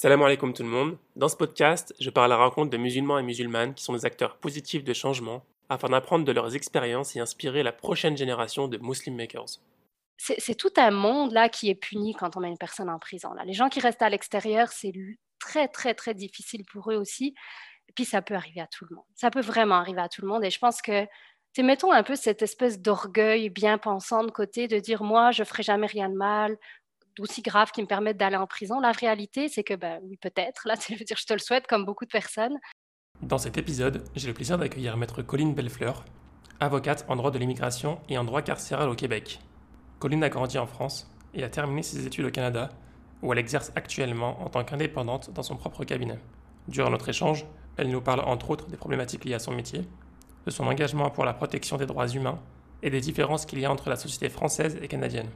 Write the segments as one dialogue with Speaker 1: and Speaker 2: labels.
Speaker 1: Salam alaikum tout le monde. Dans ce podcast, je parle à la rencontre de musulmans et musulmanes qui sont des acteurs positifs de changement afin d'apprendre de leurs expériences et inspirer la prochaine génération de Muslim Makers.
Speaker 2: C'est tout un monde là qui est puni quand on met une personne en prison. Là. Les gens qui restent à l'extérieur, c'est très très très difficile pour eux aussi. Et puis ça peut arriver à tout le monde. Ça peut vraiment arriver à tout le monde. Et je pense que mettons un peu cette espèce d'orgueil bien pensant de côté, de dire moi, je ferai jamais rien de mal, d'aussi grave qui me permettent d'aller en prison. La réalité, c'est que, ben, oui, peut-être, là, je veux dire, je te le souhaite comme beaucoup de personnes.
Speaker 1: Dans cet épisode, j'ai le plaisir d'accueillir maître Colline Bellefleur, avocate en droit de l'immigration et en droit carcéral au Québec. Colline a grandi en France et a terminé ses études au Canada, où elle exerce actuellement en tant qu'indépendante dans son propre cabinet. Durant notre échange, elle nous parle entre autres des problématiques liées à son métier, de son engagement pour la protection des droits humains et des différences qu'il y a entre la société française et canadienne.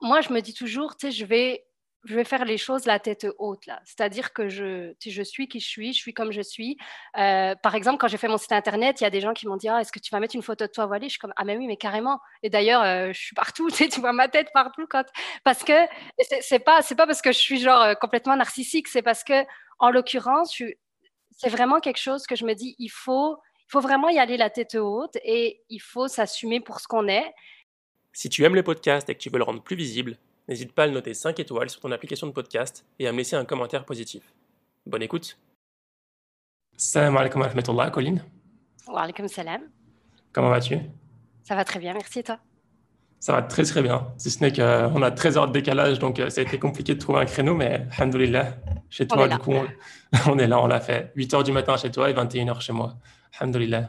Speaker 2: Moi, je me dis toujours, tu sais, je vais, je vais faire les choses la tête haute, là. C'est-à-dire que je, je suis qui je suis, je suis comme je suis. Euh, par exemple, quand j'ai fait mon site internet, il y a des gens qui m'ont dit, ah, est-ce que tu vas mettre une photo de toi voilée? Je suis comme, ah, mais oui, mais carrément. Et d'ailleurs, euh, je suis partout, tu, vois ma tête partout. Quand... Parce que c'est pas, pas parce que je suis genre euh, complètement narcissique, c'est parce que, en l'occurrence, c'est vraiment quelque chose que je me dis, il faut il faut vraiment y aller la tête haute et il faut s'assumer pour ce qu'on est.
Speaker 1: Si tu aimes le podcast et que tu veux le rendre plus visible, n'hésite pas à le noter 5 étoiles sur ton application de podcast et à me laisser un commentaire positif. Bonne écoute. Salam alaikum wa rahmatullah, Colline.
Speaker 2: Wa alaikum salam.
Speaker 1: Comment vas-tu?
Speaker 2: Ça va très bien, merci et toi?
Speaker 1: Ça va très très bien. Si ce n'est qu'on a 13 heures de décalage, donc euh, ça a été compliqué de trouver un créneau, mais alhamdoulilah, chez toi, du coup, on, est là, on l'a fait. 8 heures du matin chez toi et 21 heures chez moi. Alhamdoulilah.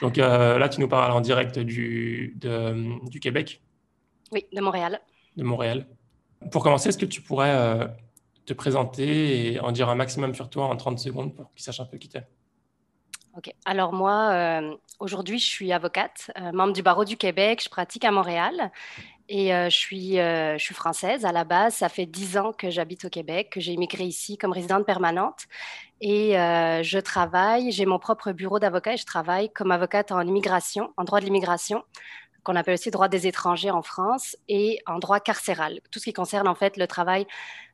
Speaker 1: Donc euh, là, tu nous parles en direct du, du Québec.
Speaker 2: Oui, de Montréal.
Speaker 1: De Montréal. Pour commencer, est-ce que tu pourrais euh, te présenter et en dire un maximum sur toi en 30 secondes pour qu'ils sachent un peu qui t'es?
Speaker 2: Ok. Alors moi, euh, aujourd'hui, je suis avocate, membre du barreau du Québec. Je pratique à Montréal et je, suis, je suis française à la base. Ça fait dix ans que j'habite au Québec, que j'ai immigré ici comme résidente permanente. Et euh, je travaille, j'ai mon propre bureau d'avocat et je travaille comme avocate en immigration, en droit de l'immigration, qu'on appelle aussi droit des étrangers en France, et en droit carcéral. Tout ce qui concerne en fait le travail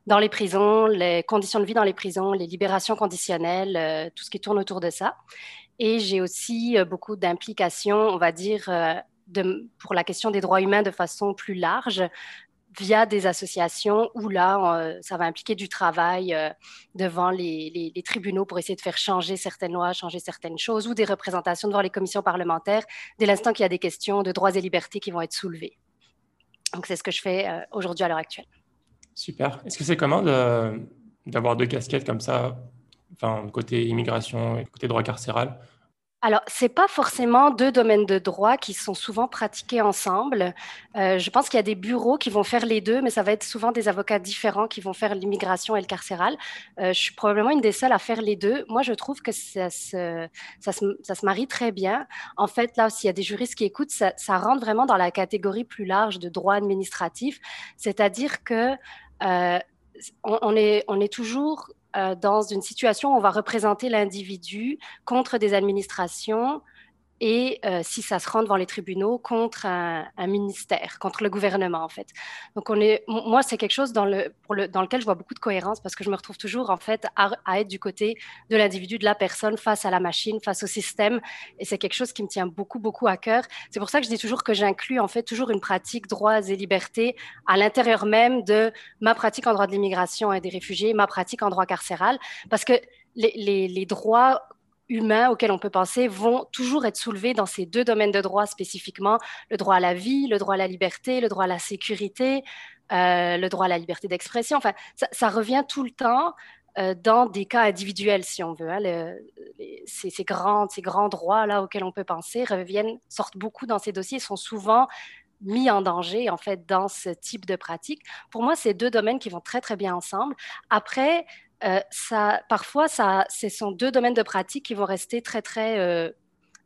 Speaker 2: dans les prisons, les conditions de vie dans les prisons, les libérations conditionnelles, euh, tout ce qui tourne autour de ça. Et j'ai aussi euh, beaucoup d'implications, on va dire, pour la question des droits humains de façon plus large, via des associations où là, euh, ça va impliquer du travail euh, devant les, tribunaux pour essayer de faire changer certaines lois, changer certaines choses, ou des représentations devant les commissions parlementaires dès l'instant qu'il y a des questions de droits et libertés qui vont être soulevées. Donc, c'est ce que je fais euh, aujourd'hui à l'heure actuelle.
Speaker 1: Super. Est-ce que c'est comment d'avoir deux casquettes comme ça, enfin, côté immigration et côté droit carcéral
Speaker 2: alors, ce n'est pas forcément deux domaines de droit qui sont souvent pratiqués ensemble. Euh, je pense qu'il y a des bureaux qui vont faire les deux, mais ça va être souvent des avocats différents qui vont faire l'immigration et le carcéral. Euh, je suis probablement une des seules à faire les deux. Moi, je trouve que ça se, ça se, marie très bien. En fait, là, s'il y a des juristes qui écoutent, ça, rentre vraiment dans la catégorie plus large de droit administratif, c'est-à-dire que euh, on, est, on est toujours dans une situation où on va représenter l'individu contre des administrations et euh, si ça se rend devant les tribunaux contre un, ministère, contre le gouvernement en fait. Donc moi c'est quelque chose dans, le, dans lequel je vois beaucoup de cohérence parce que je me retrouve toujours en fait à, être du côté de l'individu, de la personne face à la machine, face au système et c'est quelque chose qui me tient beaucoup beaucoup à cœur. C'est pour ça que je dis toujours que j'inclus en fait toujours une pratique droits et libertés à l'intérieur même de ma pratique en droit de l'immigration et des réfugiés, ma pratique en droit carcéral parce que les droits humains auxquels on peut penser vont toujours être soulevés dans ces deux domaines de droit spécifiquement, le droit à la vie, le droit à la liberté, le droit à la sécurité, euh, le droit à la liberté d'expression. Enfin, ça, revient tout le temps euh, dans des cas individuels, si on veut. Hein. ces, grands, ces grands droits là auxquels on peut penser reviennent, sortent beaucoup dans ces dossiers, sont souvent mis en danger en fait dans ce type de pratique. Pour moi, c'est deux domaines qui vont très très bien ensemble. Après, euh, parfois, ce sont deux domaines de pratique qui vont rester très, très euh,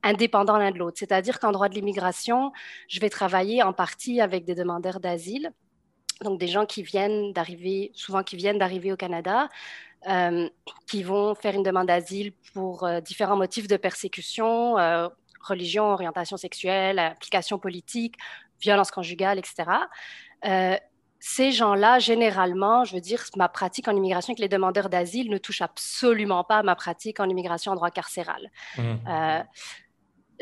Speaker 2: indépendants l'un de l'autre. C'est-à-dire qu'en droit de l'immigration, je vais travailler en partie avec des demandeurs d'asile, donc des gens qui viennent d'arriver, souvent qui viennent d'arriver au Canada, euh, qui vont faire une demande d'asile pour différents motifs de persécution, religion, orientation sexuelle, application politique, violence conjugale, etc ces gens-là, généralement, je veux dire, ma pratique en immigration avec les demandeurs d'asile ne touche absolument pas à ma pratique en immigration en droit carcéral. Mmh. Euh,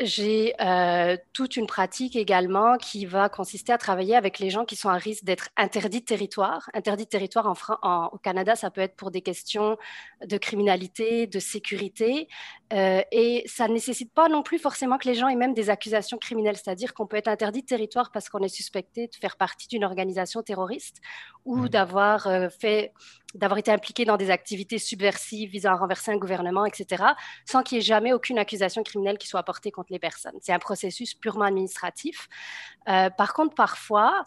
Speaker 2: j'ai euh, toute une pratique également qui va consister à travailler avec les gens qui sont à risque d'être interdits de territoire. Interdits de territoire en, au Canada, ça peut être pour des questions de criminalité, de sécurité. Euh, et ça ne nécessite pas non plus forcément que les gens aient même des accusations criminelles. C'est-à-dire qu'on peut être interdit de territoire parce qu'on est suspecté de faire partie d'une organisation terroriste ou mmh. d'avoir euh, fait d'avoir été impliqué dans des activités subversives visant à renverser un gouvernement, etc., sans qu'il n'y ait jamais aucune accusation criminelle qui soit portée contre les personnes. C'est un processus purement administratif. Euh, par contre, parfois,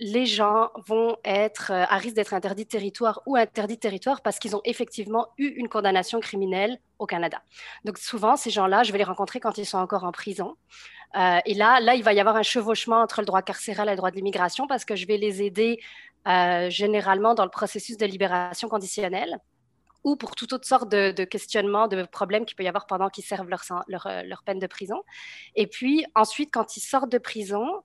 Speaker 2: les gens vont être euh, à risque d'être interdits de territoire ou interdits de territoire parce qu'ils ont effectivement eu une condamnation criminelle au Canada. Donc souvent, ces gens-là, je vais les rencontrer quand ils sont encore en prison. Euh, et là, là, il va y avoir un chevauchement entre le droit carcéral et le droit de l'immigration parce que je vais les aider euh, généralement dans le processus de libération conditionnelle ou pour toute autre sorte de, de questionnements, de problèmes qu'il peut y avoir pendant qu'ils servent leur, leur, leur, peine de prison. Et puis ensuite, quand ils sortent de prison,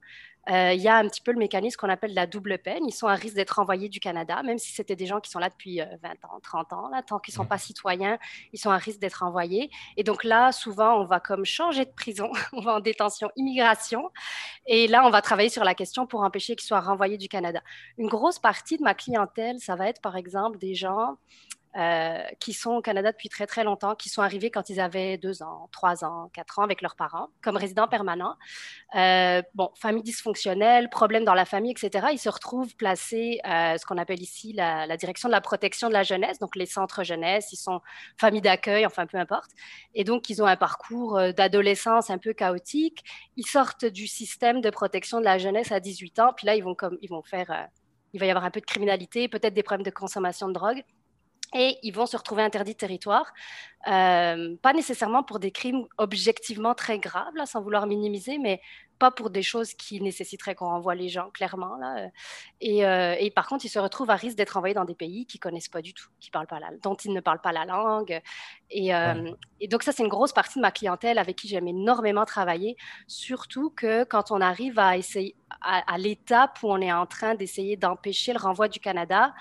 Speaker 2: euh, il y a un petit peu le mécanisme qu'on appelle la double peine. Ils sont à risque d'être envoyés du Canada, même si c'était des gens qui sont là depuis 20 euh, ans, 30 ans. Là, tant qu'ils ne sont pas citoyens, ils sont à risque d'être envoyés. Et donc là, souvent, on va comme changer de prison, on va en détention immigration. Et là, on va travailler sur la question pour empêcher qu'ils soient renvoyés du Canada. Une grosse partie de ma clientèle, ça va être par exemple des gens euh, qui sont au Canada depuis très très longtemps, qui sont arrivés quand ils avaient deux ans, trois ans, quatre ans avec leurs parents, comme résidents permanents. Euh, bon, famille dysfonctionnelle, problèmes dans la famille, etc. Ils se retrouvent placés, euh, ce qu'on appelle ici la, direction de la protection de la jeunesse, donc les centres jeunesse, ils sont famille d'accueil, enfin peu importe. Et donc, ils ont un parcours d'adolescence un peu chaotique. Ils sortent du système de protection de la jeunesse à 18 ans, puis là, ils vont, comme, ils vont faire il va y avoir un peu de criminalité, peut-être des problèmes de consommation de drogue et ils vont se retrouver interdits de territoire, euh, pas nécessairement pour des crimes objectivement très graves, là, sans vouloir minimiser, mais pas pour des choses qui nécessiteraient qu'on renvoie les gens, clairement. Là. Et, euh, et, par contre, ils se retrouvent à risque d'être envoyés dans des pays qu'ils connaissent pas du tout, qui parlent pas la, dont ils ne parlent pas la langue. Et, euh, et donc ça, c'est une grosse partie de ma clientèle avec qui j'aime énormément travailler, surtout que quand on arrive à essayer à, à l'étape où on est en train d'essayer d'empêcher le renvoi du Canada,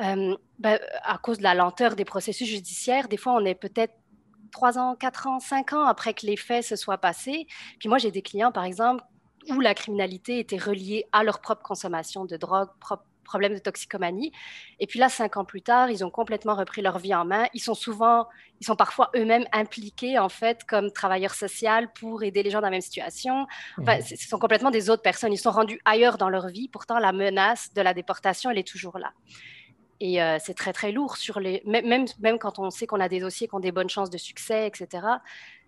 Speaker 2: euh, ben, à cause de la lenteur des processus judiciaires, des fois, on est peut-être trois ans, quatre ans, cinq ans après que les faits se soient passés. Puis moi, j'ai des clients, par exemple, où la criminalité était reliée à leur propre consommation de drogue, propre problème de toxicomanie. Et puis là, cinq ans plus tard, ils ont complètement repris leur vie en main. Ils sont souvent, ils sont parfois eux-mêmes impliqués en fait comme travailleurs sociaux pour aider les gens dans la même situation. Enfin, mmh. ce sont complètement des autres personnes. Ils sont rendus ailleurs dans leur vie. Pourtant, la menace de la déportation, elle est toujours là. Et euh, c'est très, très lourd sur les. Même, même quand on sait qu'on a des dossiers qui ont des bonnes chances de succès, etc.,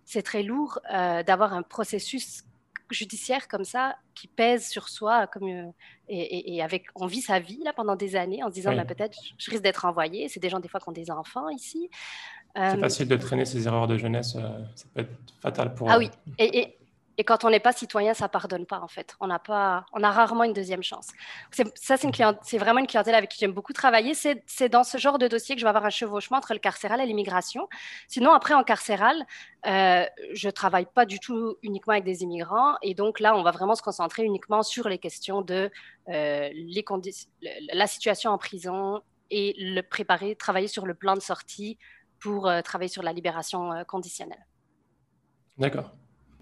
Speaker 2: c'est très lourd euh, d'avoir un processus judiciaire comme ça qui pèse sur soi comme euh, et, avec on vit sa vie là pendant des années en se disant bah, peut-être je risque d'être envoyé c'est des gens des fois qui ont des enfants ici
Speaker 1: c'est facile de traîner ces erreurs de jeunesse ça peut être fatal pour
Speaker 2: ah oui et, et quand on n'est pas citoyen, ça pardonne pas en fait. On n'a pas, on a rarement une deuxième chance. Ça, c'est c'est vraiment une clientèle avec qui j'aime beaucoup travailler. C'est dans ce genre de dossier que je vais avoir un chevauchement entre le carcéral et l'immigration. Sinon, après en carcéral, euh, je travaille pas du tout uniquement avec des immigrants. Et donc là, on va vraiment se concentrer uniquement sur les questions de euh, les la situation en prison et le préparer, travailler sur le plan de sortie pour euh, travailler sur la libération euh, conditionnelle.
Speaker 1: D'accord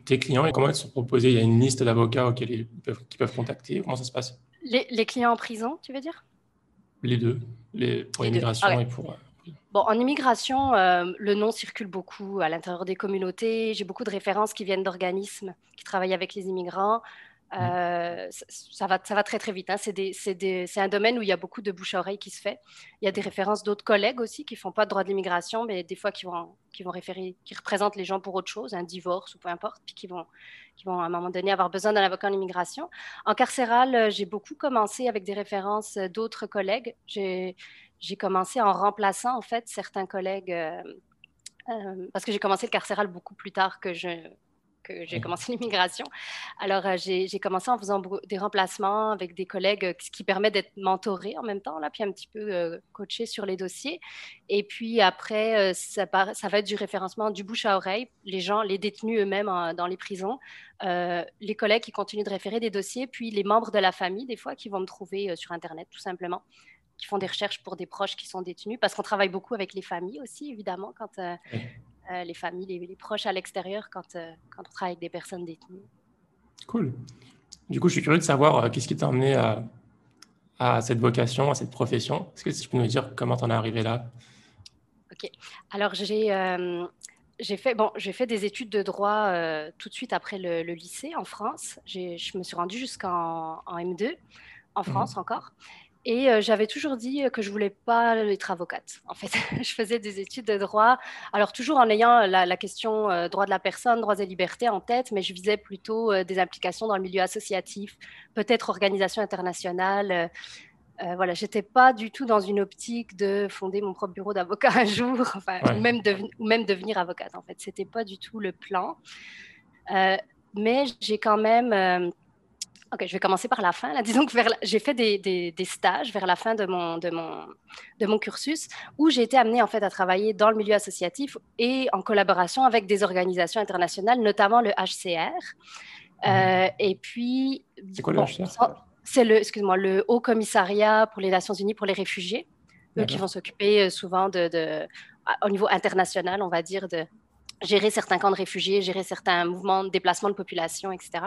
Speaker 1: tes clients et comment ils sont proposés? Il y a une liste d'avocats auxquels ils peuvent, peuvent contacter. Comment ça se passe?
Speaker 2: Les, clients en prison, tu veux dire?
Speaker 1: Les deux, les, pour l'immigration ah et pour... Euh,
Speaker 2: bon, en immigration, euh, le nom circule beaucoup à l'intérieur des communautés. J'ai beaucoup de références qui viennent d'organismes qui travaillent avec les immigrants. Euh, ça, va, ça va très très vite. Hein. C'est un domaine où il y a beaucoup de bouche à oreille qui se fait. Il y a des références d'autres collègues aussi qui font pas de droit de l'immigration, mais des fois qui vont, qui vont référer, qui représentent les gens pour autre chose, un divorce ou peu importe, puis qui vont, qui vont à un moment donné avoir besoin d'un avocat en immigration. En carcéral, euh, j'ai beaucoup commencé avec des références d'autres collègues. J'ai commencé en remplaçant en fait certains collègues. Euh, parce que j'ai commencé le carcéral beaucoup plus tard que je, que j'ai commencé l'immigration. Alors, euh, j'ai commencé en faisant des remplacements avec des collègues, ce qui permet d'être mentoré en même temps, là, puis un petit peu euh, coaché sur les dossiers. Et puis après, euh, ça, ça, va être du référencement du bouche à oreille, les gens, les détenus eux-mêmes dans les prisons, les collègues qui continuent de référer des dossiers, puis les membres de la famille, des fois, qui vont me trouver sur Internet, tout simplement qui font des recherches pour des proches qui sont détenus, parce qu'on travaille beaucoup avec les familles aussi, évidemment, quand euh, les familles, les, proches à l'extérieur quand, euh, quand on travaille avec des personnes détenues.
Speaker 1: Cool. Du coup, je suis curieux de savoir euh, qu'est-ce qui t'a amené à, à, cette vocation, à cette profession? Est-ce que tu peux nous dire comment tu en es arrivé là?
Speaker 2: Ok. Alors, j'ai j'ai fait, bon, j'ai fait des études de droit tout de suite après le, lycée en France. Je me suis rendue jusqu'en M2 en mmh France encore. Et euh, j'avais toujours dit que je voulais pas être avocate. En fait, je faisais des études de droit, alors toujours en ayant la, question euh, droit de la personne, droits et libertés en tête, mais je visais plutôt euh, des implications dans le milieu associatif, peut-être organisation internationale. voilà, j'étais pas du tout dans une optique de fonder mon propre bureau d'avocat un jour, enfin, ou, même ou même devenir avocate. En fait, c'était pas du tout le plan. mais j'ai quand même Ok, je vais commencer par la fin. Là. Disons que j'ai fait des, stages vers la fin de mon, de mon, de mon cursus où j'ai été amenée en fait à travailler dans le milieu associatif et en collaboration avec des organisations internationales, notamment le HCR. Euh, et puis.
Speaker 1: C'est quoi le HCR
Speaker 2: C'est le, excuse-moi, le Haut Commissariat pour les Nations Unies pour les réfugiés, eux qui vont s'occuper euh, souvent de, de, au niveau international, on va dire, de gérer certains camps de réfugiés, gérer certains mouvements de déplacement de population, etc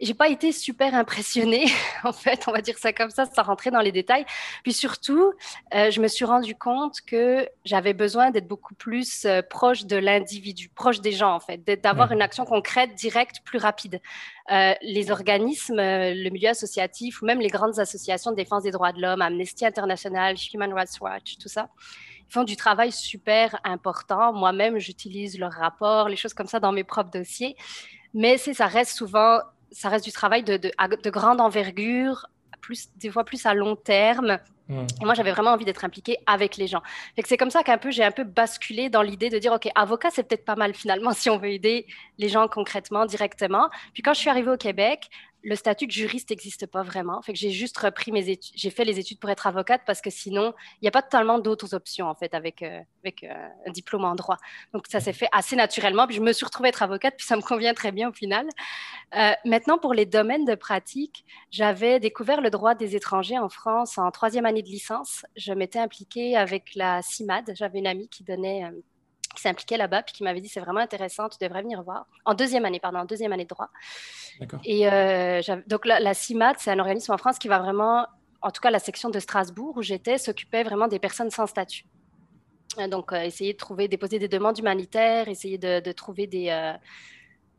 Speaker 2: j'ai pas été super impressionnée, en fait, on va dire ça comme ça, sans rentrer dans les détails. Puis surtout, euh, je me suis rendu compte que j'avais besoin d'être beaucoup plus euh, proche de l'individu, proche des gens, en fait, d'avoir une action concrète, directe, plus rapide. Euh, les organismes, le milieu associatif ou même les grandes associations de défense des droits de l'homme, Amnesty International, Human Rights Watch, tout ça, ils font du travail super important. Moi-même, j'utilise leurs rapports, les choses comme ça dans mes propres dossiers. Mais ça reste souvent ça reste du travail de, de, grande envergure, plus, des fois plus à long terme. Hmm. Et moi, j'avais vraiment envie d'être impliquée avec les gens. c'est comme ça qu'un peu, j'ai un peu basculé dans l'idée de dire, OK, avocat, c'est peut-être pas mal finalement si on veut aider les gens concrètement, directement. Puis quand je suis arrivée au Québec, le statut de juriste n'existe pas vraiment. Fait j'ai juste repris mes études, j'ai fait les études pour être avocate parce que sinon, il n'y a pas totalement d'autres options en fait avec, euh, avec euh, un diplôme en droit. Donc ça s'est fait assez naturellement. Puis je me suis retrouvée être avocate, puis ça me convient très bien au final. Euh, maintenant, pour les domaines de pratique, j'avais découvert le droit des étrangers en France en troisième année de licence. Je m'étais impliquée avec la CIMAD. J'avais une amie qui donnait qui s'impliquait là-bas, puis qui m'avait dit c'est vraiment intéressant, tu devrais venir voir. En deuxième année, pardon, en deuxième année de droit. Et euh, donc la, la CIMAT, c'est un organisme en France qui va vraiment, en tout cas la section de Strasbourg où j'étais, s'occupait vraiment des personnes sans statut. Euh, donc euh, essayer de trouver, déposer des demandes humanitaires, essayer de, trouver des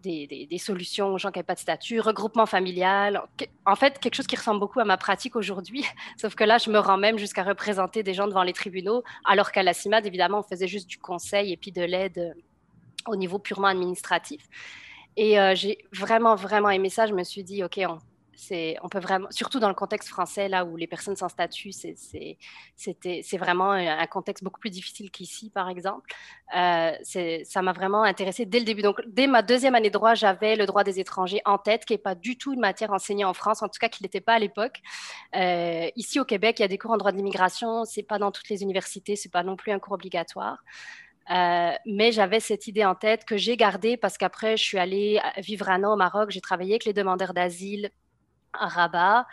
Speaker 2: des, solutions aux gens qui n'avaient pas de statut, regroupement familial. En fait, quelque chose qui ressemble beaucoup à ma pratique aujourd'hui, sauf que là, je me rends même jusqu'à représenter des gens devant les tribunaux, alors qu'à la CIMAD, évidemment, on faisait juste du conseil et puis de l'aide euh, au niveau purement administratif. Et euh, j'ai vraiment, vraiment aimé ça. Je me suis dit, OK, on, on peut vraiment, surtout dans le contexte français, là où les personnes sans statut, c'est vraiment un contexte beaucoup plus difficile qu'ici, par exemple. Euh, ça m'a vraiment intéressée dès le début. Donc, dès ma deuxième année de droit, j'avais le droit des étrangers en tête, qui n'est pas du tout une matière enseignée en France, en tout cas qui n'était pas à l'époque. Euh, ici, au Québec, il y a des cours en droit de l'immigration. C'est pas dans toutes les universités, c'est pas non plus un cours obligatoire. Euh, mais j'avais cette idée en tête que j'ai gardée parce qu'après, je suis allée vivre un an au Maroc. J'ai travaillé avec les demandeurs d'asile à Rabat,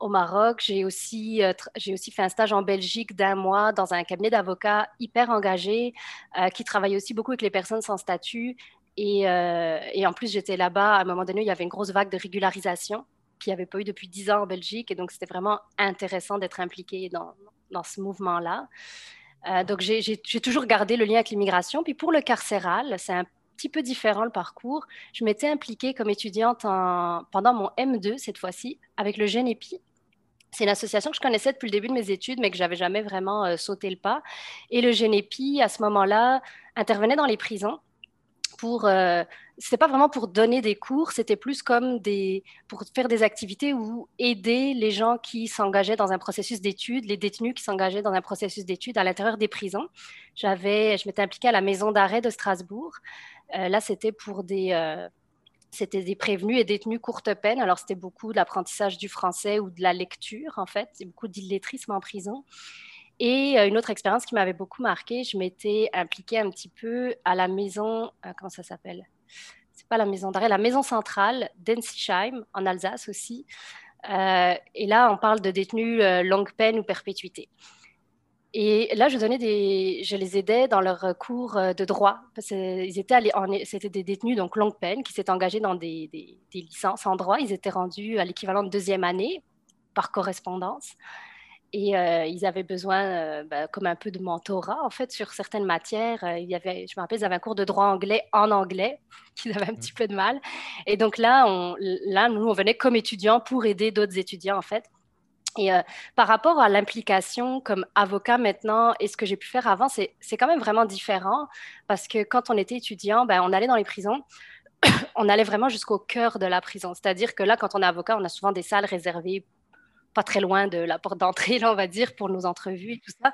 Speaker 2: au Maroc. J'ai aussi, euh, j'ai aussi fait un stage en Belgique d'un mois dans un cabinet d'avocats hyper engagé euh, qui travaille aussi beaucoup avec les personnes sans statut. Et, euh, et en plus, j'étais là-bas, à un moment donné, il y avait une grosse vague de régularisation qu'il n'y avait pas eu depuis dix ans en Belgique. Et donc, c'était vraiment intéressant d'être impliqué dans, dans ce mouvement-là. donc, j'ai toujours gardé le lien avec l'immigration. Puis pour le carcéral, c'est un petit peu différent le parcours. Je m'étais impliquée comme étudiante pendant mon M2 cette fois-ci avec le GENEPI. C'est une association que je connaissais depuis le début de mes études, mais que j'avais jamais vraiment euh, sauté le pas. Et le GENEPI, à ce moment-là, intervenait dans les prisons pour euh, pas vraiment pour donner des cours, c'était plus comme des pour faire des activités ou aider les gens qui s'engageaient dans un processus d'études, les détenus qui s'engageaient dans un processus d'études à l'intérieur des prisons. J'avais, je m'étais impliquée à la maison d'arrêt de Strasbourg. Euh, là, c'était pour des euh, c'était des prévenus et détenus courte peine. Alors, c'était beaucoup de l'apprentissage du français ou de la lecture, en fait. C'est beaucoup d'illettrisme en prison. Et euh, une autre expérience qui m'avait beaucoup marquée, je m'étais impliquée un petit peu à la maison, comment ça s'appelle? C'est pas la maison d'arrêt, la maison centrale d'Ensisheim, en Alsace aussi. Et là, on parle de détenus longue peine ou perpétuité. Et là, je donnais des, je les aidais dans leur cours euh, de droit. Ils étaient c'était des détenus donc longue peine qui s'étaient engagés dans des, des, licences en droit. Ils étaient rendus à l'équivalent de deuxième année par correspondance. Et euh, ils avaient besoin, euh, bah, comme un peu de mentorat, en fait, sur certaines matières. Euh, il y avait, je me rappelle, ils avaient un cours de droit anglais en anglais, qu'ils avaient un petit peu de mal. Et donc là, on, là, nous, on venait comme étudiants pour aider d'autres étudiants, en fait. Et par rapport à l'implication comme avocat maintenant et ce que j'ai pu faire avant, c'est quand même vraiment différent parce que quand on était étudiant, ben, on allait dans les prisons on allait vraiment jusqu'au cœur de la prison. C'est-à-dire que là, quand on est avocat, on a souvent des salles réservées pas très loin de la porte d'entrée, on va dire, pour nos entrevues et tout ça.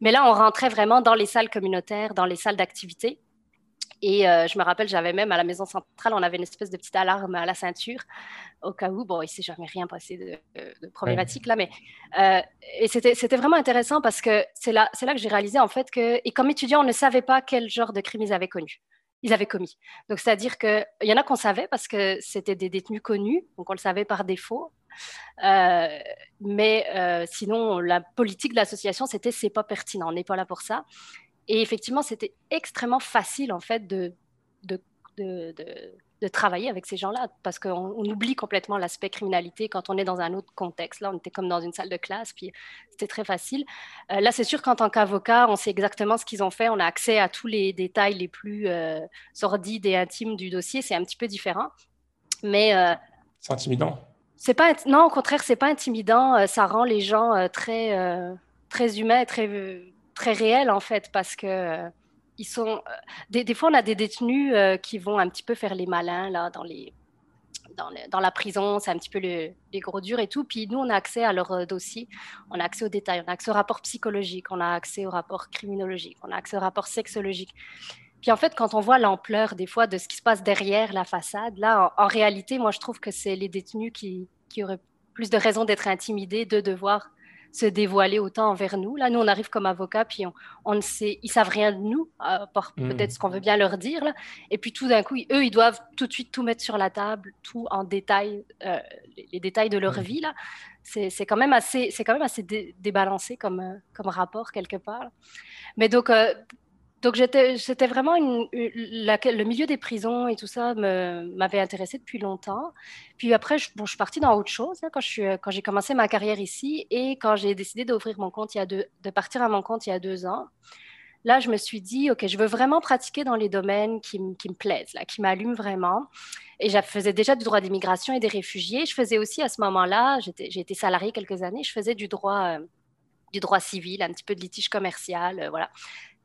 Speaker 2: Mais là, on rentrait vraiment dans les salles communautaires, dans les salles d'activité. Et euh, je me rappelle, j'avais même à la maison centrale, on avait une espèce de petite alarme à la ceinture, au cas où, bon, il s'est jamais rien passé de, problématique là, mais euh, et c'était vraiment intéressant parce que c'est là, là que j'ai réalisé en fait que, et comme étudiant, on ne savait pas quel genre de crime ils avaient connu ils avaient commis. Donc, c'est-à-dire qu'il y en a qu'on savait parce que c'était des détenus connus, donc on le savait par défaut. Euh, mais euh, sinon, la politique de l'association, c'était c'est pas pertinent, on n'est pas là pour ça. Et effectivement, c'était extrêmement facile en fait de, de, de, de travailler avec ces gens-là parce qu'on oublie complètement l'aspect criminalité quand on est dans un autre contexte. Là, on était comme dans une salle de classe, puis c'était très facile. Euh, là, c'est sûr qu'en tant qu'avocat, on sait exactement ce qu'ils ont fait, on a accès à tous les détails les plus sordides et intimes du dossier. C'est un petit peu différent, mais
Speaker 1: c'est intimidant.
Speaker 2: C'est pas non, au contraire, c'est pas intimidant. Euh, ça rend les gens euh, très euh, très humains, très très réels en fait, parce que ils sont. Des, fois, on a des détenus qui vont un petit peu faire les malins là dans les dans, la prison, c'est un petit peu les gros durs et tout. Puis nous, on a accès à leur dossier, on a accès aux détails, on a accès au rapport psychologique, on a accès au rapport criminologique, on a accès au rapport sexologique. Puis en fait, quand on voit l'ampleur des fois de ce qui se passe derrière la façade, là, en, réalité, moi, je trouve que c'est les détenus qui, qui, auraient plus de raisons d'être intimidés, de devoir se dévoiler autant envers nous. Là, nous, on arrive comme avocats, puis on, ne sait, ils savent rien de nous, à part mmh. peut-être ce qu'on veut bien leur dire. Là. Et puis tout d'un coup, eux, ils doivent tout de suite tout mettre sur la table, tout en détail, euh, les, détails de leur mmh. vie. Là, c'est, quand même assez, c'est quand même assez débalancé comme, euh, comme rapport quelque part. Mais donc, euh, donc j'étais vraiment le milieu des prisons et tout ça m'avait intéressé depuis longtemps. Puis après, je, bon, je suis partie dans autre chose hein, quand j'ai commencé ma carrière ici et quand j'ai décidé d'ouvrir mon compte il y a deux, de partir à mon compte il y a deux ans. Là, je me suis dit, OK, je veux vraiment pratiquer dans les domaines qui, me plaisent, qui m'allument vraiment. Et je faisais déjà du droit d'immigration et des réfugiés. Je faisais aussi à ce moment-là, j'ai été salariée quelques années, je faisais du droit, euh, civil, un petit peu de litige commercial, euh, voilà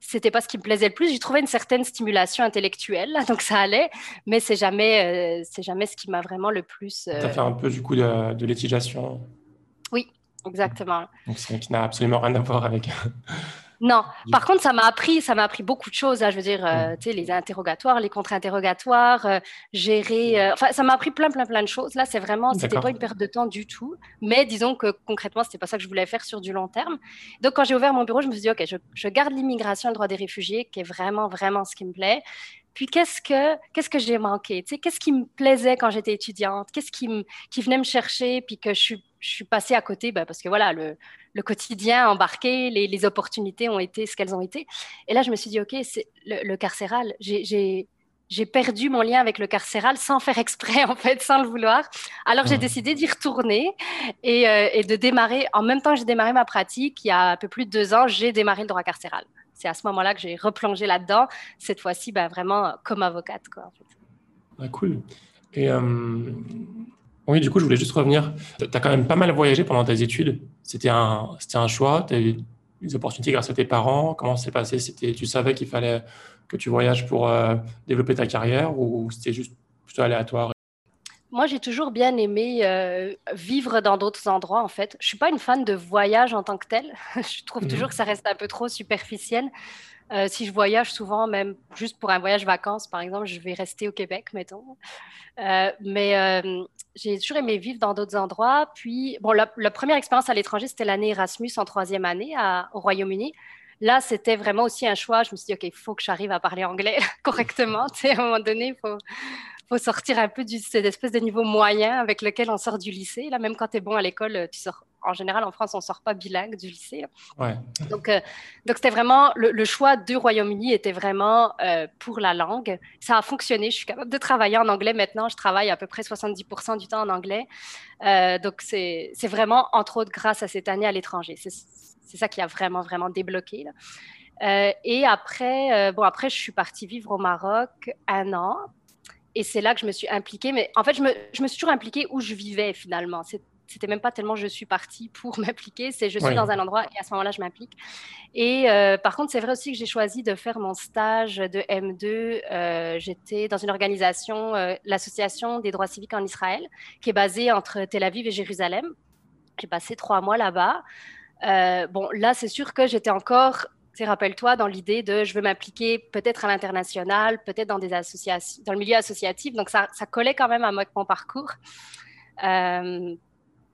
Speaker 2: c'était pas ce qui me plaisait le plus. J'y trouvais une certaine stimulation intellectuelle, donc ça allait, mais c'est jamais, euh, c'est jamais ce qui m'a vraiment le plus.
Speaker 1: Euh... Tu as fait un peu du coup de, de.
Speaker 2: Oui, exactement.
Speaker 1: Donc, ce qui n'a absolument rien à voir avec
Speaker 2: non, par contre, ça m'a appris, ça m'a appris beaucoup de choses. Hein. je veux dire, euh, tu sais, les interrogatoires, les contre-interrogatoires, euh, gérer. Euh, enfin, ça m'a appris plein, plein, plein de choses. Là, c'est vraiment, c'était pas une perte de temps du tout. Mais disons que concrètement, c'était pas ça que je voulais faire sur du long terme. Donc, quand j'ai ouvert mon bureau, je me suis dit, ok, je, je garde l'immigration, le droit des réfugiés, qui est vraiment, vraiment ce qui me plaît. Puis qu'est-ce que qu'est-ce que j'ai manqué? Qu'est-ce qui me plaisait quand j'étais étudiante? Qu'est-ce qui me qui venait me chercher Puis que je suis je suis passée à côté, ben parce que voilà le, le quotidien embarqué, les, les, opportunités ont été ce qu'elles ont été. Et là, je me suis dit ok, c'est le, carcéral. J'ai j'ai perdu mon lien avec le carcéral sans faire exprès, en fait, sans le vouloir. Alors, j'ai décidé d'y retourner et, euh, et, de démarrer, en même temps que j'ai démarré ma pratique, il y a un peu plus de deux ans, j'ai démarré le droit carcéral c'est à ce moment-là que j'ai replongé là-dedans, cette fois-ci ben, vraiment comme avocate. Quoi,
Speaker 1: ah, cool. Et euh, oui, du coup, je voulais juste revenir. Tu as quand même pas mal voyagé pendant tes études. C'était un, un choix Tu as eu des opportunités grâce à tes parents Comment s'est passé? C'était, Tu savais qu'il fallait que tu voyages pour euh, développer ta carrière ou c'était juste plutôt aléatoire?
Speaker 2: Moi, j'ai toujours bien aimé euh, vivre dans d'autres endroits, en fait. Je suis pas une fan de voyage en tant que tel. je trouve toujours mhm. que ça reste un peu trop superficiel. Euh, si je voyage souvent, même juste pour un voyage vacances, par exemple, je vais rester au Québec, mettons. Euh, mais j'ai toujours aimé vivre dans d'autres endroits. Puis, bon, la, première expérience à l'étranger, c'était l'année Erasmus en troisième année au Royaume-Uni. Là, c'était vraiment aussi un choix. Je me suis dit, OK, il faut que j'arrive à parler anglais correctement. À un moment donné, il faut, faut sortir un peu de cette espèce de niveau moyen avec lequel on sort du lycée. Là, même quand tu es bon à l'école, tu sors. En général, en France, on sort pas bilingue du lycée.
Speaker 1: Ouais.
Speaker 2: Donc, euh, donc c'était vraiment le, choix du Royaume-Uni était vraiment euh, pour la langue. Ça a fonctionné. Je suis capable de travailler en anglais maintenant. Je travaille à peu près 70% du temps en anglais. Euh, donc, c'est vraiment entre autres grâce à cette année à l'étranger. C'est ça qui a vraiment vraiment débloqué. et après, bon, après, je suis partie vivre au Maroc un an et c'est là que je me suis impliquée. Mais en fait, je me, je me suis toujours impliquée où je vivais finalement. C'était même pas tellement je suis partie pour m'impliquer, c'est je suis dans un endroit et à ce moment-là, je m'implique. Et euh, par contre, c'est vrai aussi que j'ai choisi de faire mon stage de M2. Euh, j'étais dans une organisation, euh, l'Association des droits civiques en Israël, qui est basée entre Tel Aviv et Jérusalem. J'ai passé trois mois là-bas. bon, là, c'est sûr que j'étais encore rappelle-toi, dans l'idée de je veux m'impliquer peut-être à l'international, peut-être dans des associations, dans le milieu associatif. Donc, ça, ça collait quand même à mon parcours. Euh,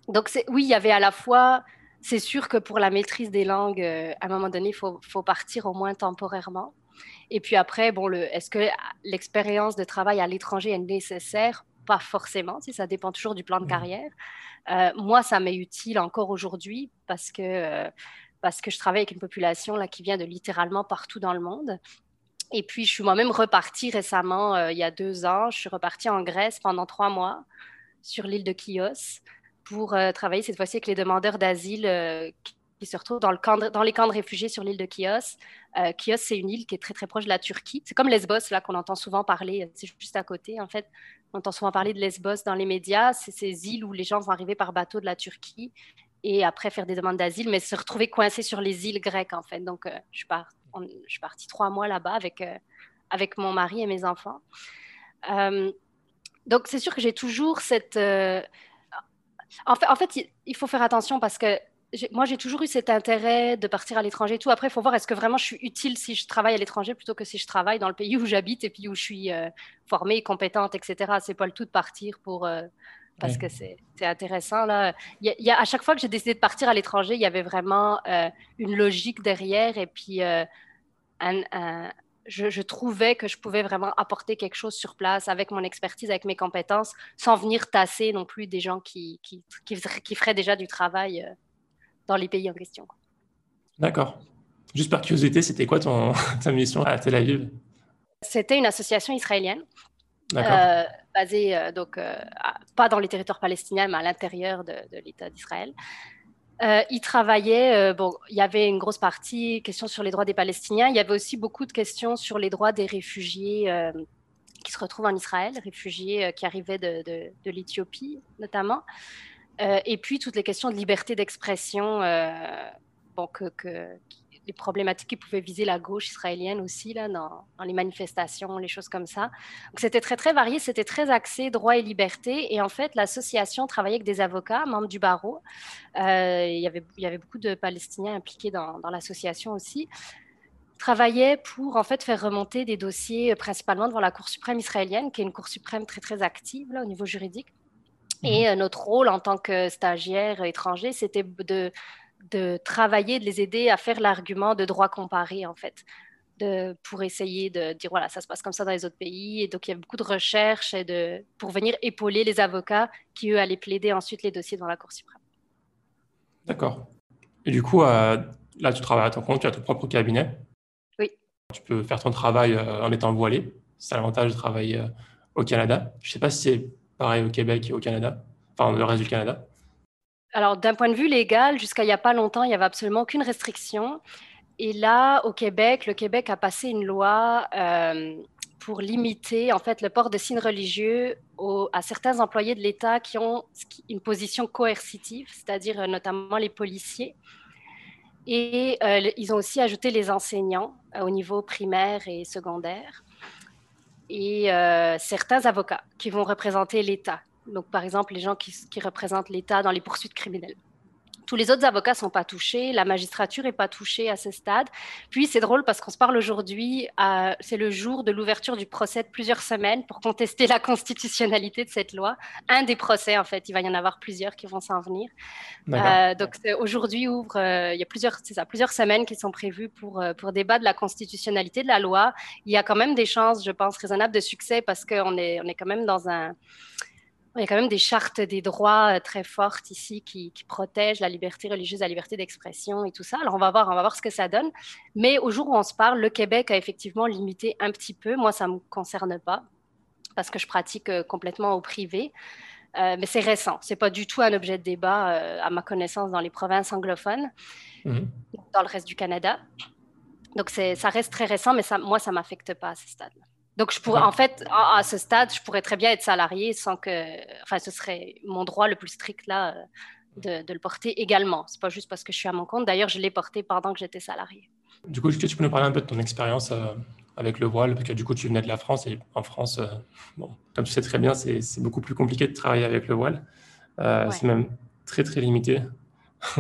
Speaker 2: donc, oui, il y avait à la fois, c'est sûr que pour la maîtrise des langues, euh, à un moment donné, il faut, faut, partir au moins temporairement. Et puis après, bon, est-ce que l'expérience de travail à l'étranger est nécessaire? Pas forcément, si ça dépend toujours du plan de mmh. carrière. Euh, moi, ça m'est utile encore aujourd'hui parce que parce que je travaille avec une population là, qui vient de littéralement partout dans le monde. Et puis, je suis moi-même repartie récemment, euh, il y a deux ans, je suis repartie en Grèce pendant trois mois sur l'île de Chios pour euh, travailler cette fois-ci avec les demandeurs d'asile euh, qui se retrouvent dans, le camp dans, les camps de réfugiés sur l'île de Chios. Chios, c'est une île qui est très très proche de la Turquie. C'est comme Lesbos, là, qu'on entend souvent parler, c'est juste à côté, en fait. On entend souvent parler de Lesbos dans les médias. C'est ces îles où les gens vont arriver par bateau de la Turquie et après faire des demandes d'asile, mais se retrouver coincé sur les îles grecques en fait. Donc, euh, je, je, suis partie trois mois là-bas avec, euh, avec mon mari et mes enfants. Euh, donc, c'est sûr que j'ai toujours cette... En fait, en fait, il faut faire attention parce que moi, j'ai toujours eu cet intérêt de partir à l'étranger et tout. Après, il faut voir est-ce que vraiment je suis utile si je travaille à l'étranger plutôt que si je travaille dans le pays où j'habite et puis où je suis formée, compétente, etc. C'est pas le tout de partir pour, parce que c'est intéressant. Là. Il y a, à chaque fois que j'ai décidé de partir à l'étranger, il y avait vraiment euh, une logique derrière et puis euh, je, trouvais que je pouvais vraiment apporter quelque chose sur place avec mon expertise, avec mes compétences, sans venir tasser non plus des gens qui, qui, qui, feraient déjà du travail euh, dans les pays en question.
Speaker 1: D'accord. Juste par curiosité, c'était quoi ton, ta mission à Tel Aviv?
Speaker 2: C'était une association israélienne euh, basé euh, donc euh, pas dans les territoires palestiniens, mais à l'intérieur de, l'État d'Israël. Il travaillait, bon, il y avait une grosse partie questions sur les droits des Palestiniens. Il y avait aussi beaucoup de questions sur les droits des réfugiés qui se retrouvent en Israël, réfugiés qui arrivaient de, de, l'Éthiopie notamment. et puis toutes les questions de liberté d'expression bon, que, que, les problématiques qui pouvaient viser la gauche israélienne aussi, là, dans, les manifestations, les choses comme ça. Donc, c'était très, très varié, c'était très axé droit et liberté. Et en fait, l'association travaillait avec des avocats, membres du barreau. Euh, il, y avait, il y avait beaucoup de Palestiniens impliqués dans, l'association aussi travaillait pour en fait faire remonter des dossiers euh, principalement devant la Cour suprême israélienne, qui est une Cour suprême très très active là, au niveau juridique. Et mhm. euh, notre rôle en tant que stagiaire étranger, c'était de de travailler, de les aider à faire l'argument de droit comparé, en fait, de, pour essayer de dire, voilà, ça se passe comme ça dans les autres pays. Et donc, il y a beaucoup de recherches et de, pour venir épauler les avocats qui, eux, allaient plaider ensuite les dossiers devant la Cour suprême.
Speaker 1: D'accord. Et du coup, euh, là, tu travailles à ton compte, tu as ton propre cabinet.
Speaker 2: Oui.
Speaker 1: Tu peux faire ton travail euh, en étant voilé. C'est l'avantage de travailler euh, au Canada. Je ne sais pas si c'est pareil au Québec et au Canada, enfin, le reste du Canada.
Speaker 2: Alors, d'un point de vue légal, jusqu'à il n'y a pas longtemps, il n'y avait absolument aucune restriction. Et là, au Québec, le Québec a passé une loi euh, pour limiter en fait le port de signes religieux à certains employés de l'État qui ont une position coercitive, c'est-à-dire euh, notamment les policiers. Et ils ont aussi ajouté les enseignants au niveau primaire et secondaire et certains avocats qui vont représenter l'État. Donc, par exemple, les gens qui représentent l'État dans les poursuites criminelles. Tous les autres avocats sont pas touchés, la magistrature est pas touchée à ce stade. Puis c'est drôle parce qu'on se parle aujourd'hui, c'est le jour de l'ouverture du procès de plusieurs semaines pour contester la constitutionnalité de cette loi. Un des procès, en fait, il va y en avoir plusieurs qui vont s'en venir. Euh, donc aujourd'hui ouvre, euh, il y a plusieurs, ça, plusieurs semaines qui sont prévues pour euh, pour débattre de la constitutionnalité de la loi. Il y a quand même des chances, je pense, raisonnables de succès parce qu'on est on est quand même dans un il y a quand même des chartes des droits euh, très fortes ici qui, protègent la liberté religieuse, la liberté d'expression et tout ça. Alors on va voir, on va voir ce que ça donne. Mais au jour où on se parle, le Québec a effectivement limité un petit peu. Moi, ça me concerne pas parce que je pratique euh, complètement au privé. Euh, mais c'est récent. C'est pas du tout un objet de débat, à ma connaissance, dans les provinces anglophones, mhm. dans le reste du Canada. Donc ça reste très récent, mais ça, moi, ça m'affecte pas à ce stade-là. Donc, je pourrais, en fait, à, ce stade, je pourrais très bien être salarié sans que. Enfin, ce serait mon droit le plus strict là de, le porter également. C'est pas juste parce que je suis à mon compte. D'ailleurs, je l'ai porté pendant que j'étais salarié.
Speaker 1: Du coup, est-ce que tu peux nous parler un peu de ton expérience euh, avec le voile? Parce que du coup, tu venais de la France et en France, euh, bon, comme tu sais très bien, c'est beaucoup plus compliqué de travailler avec le voile. Euh, c'est même très, très limité.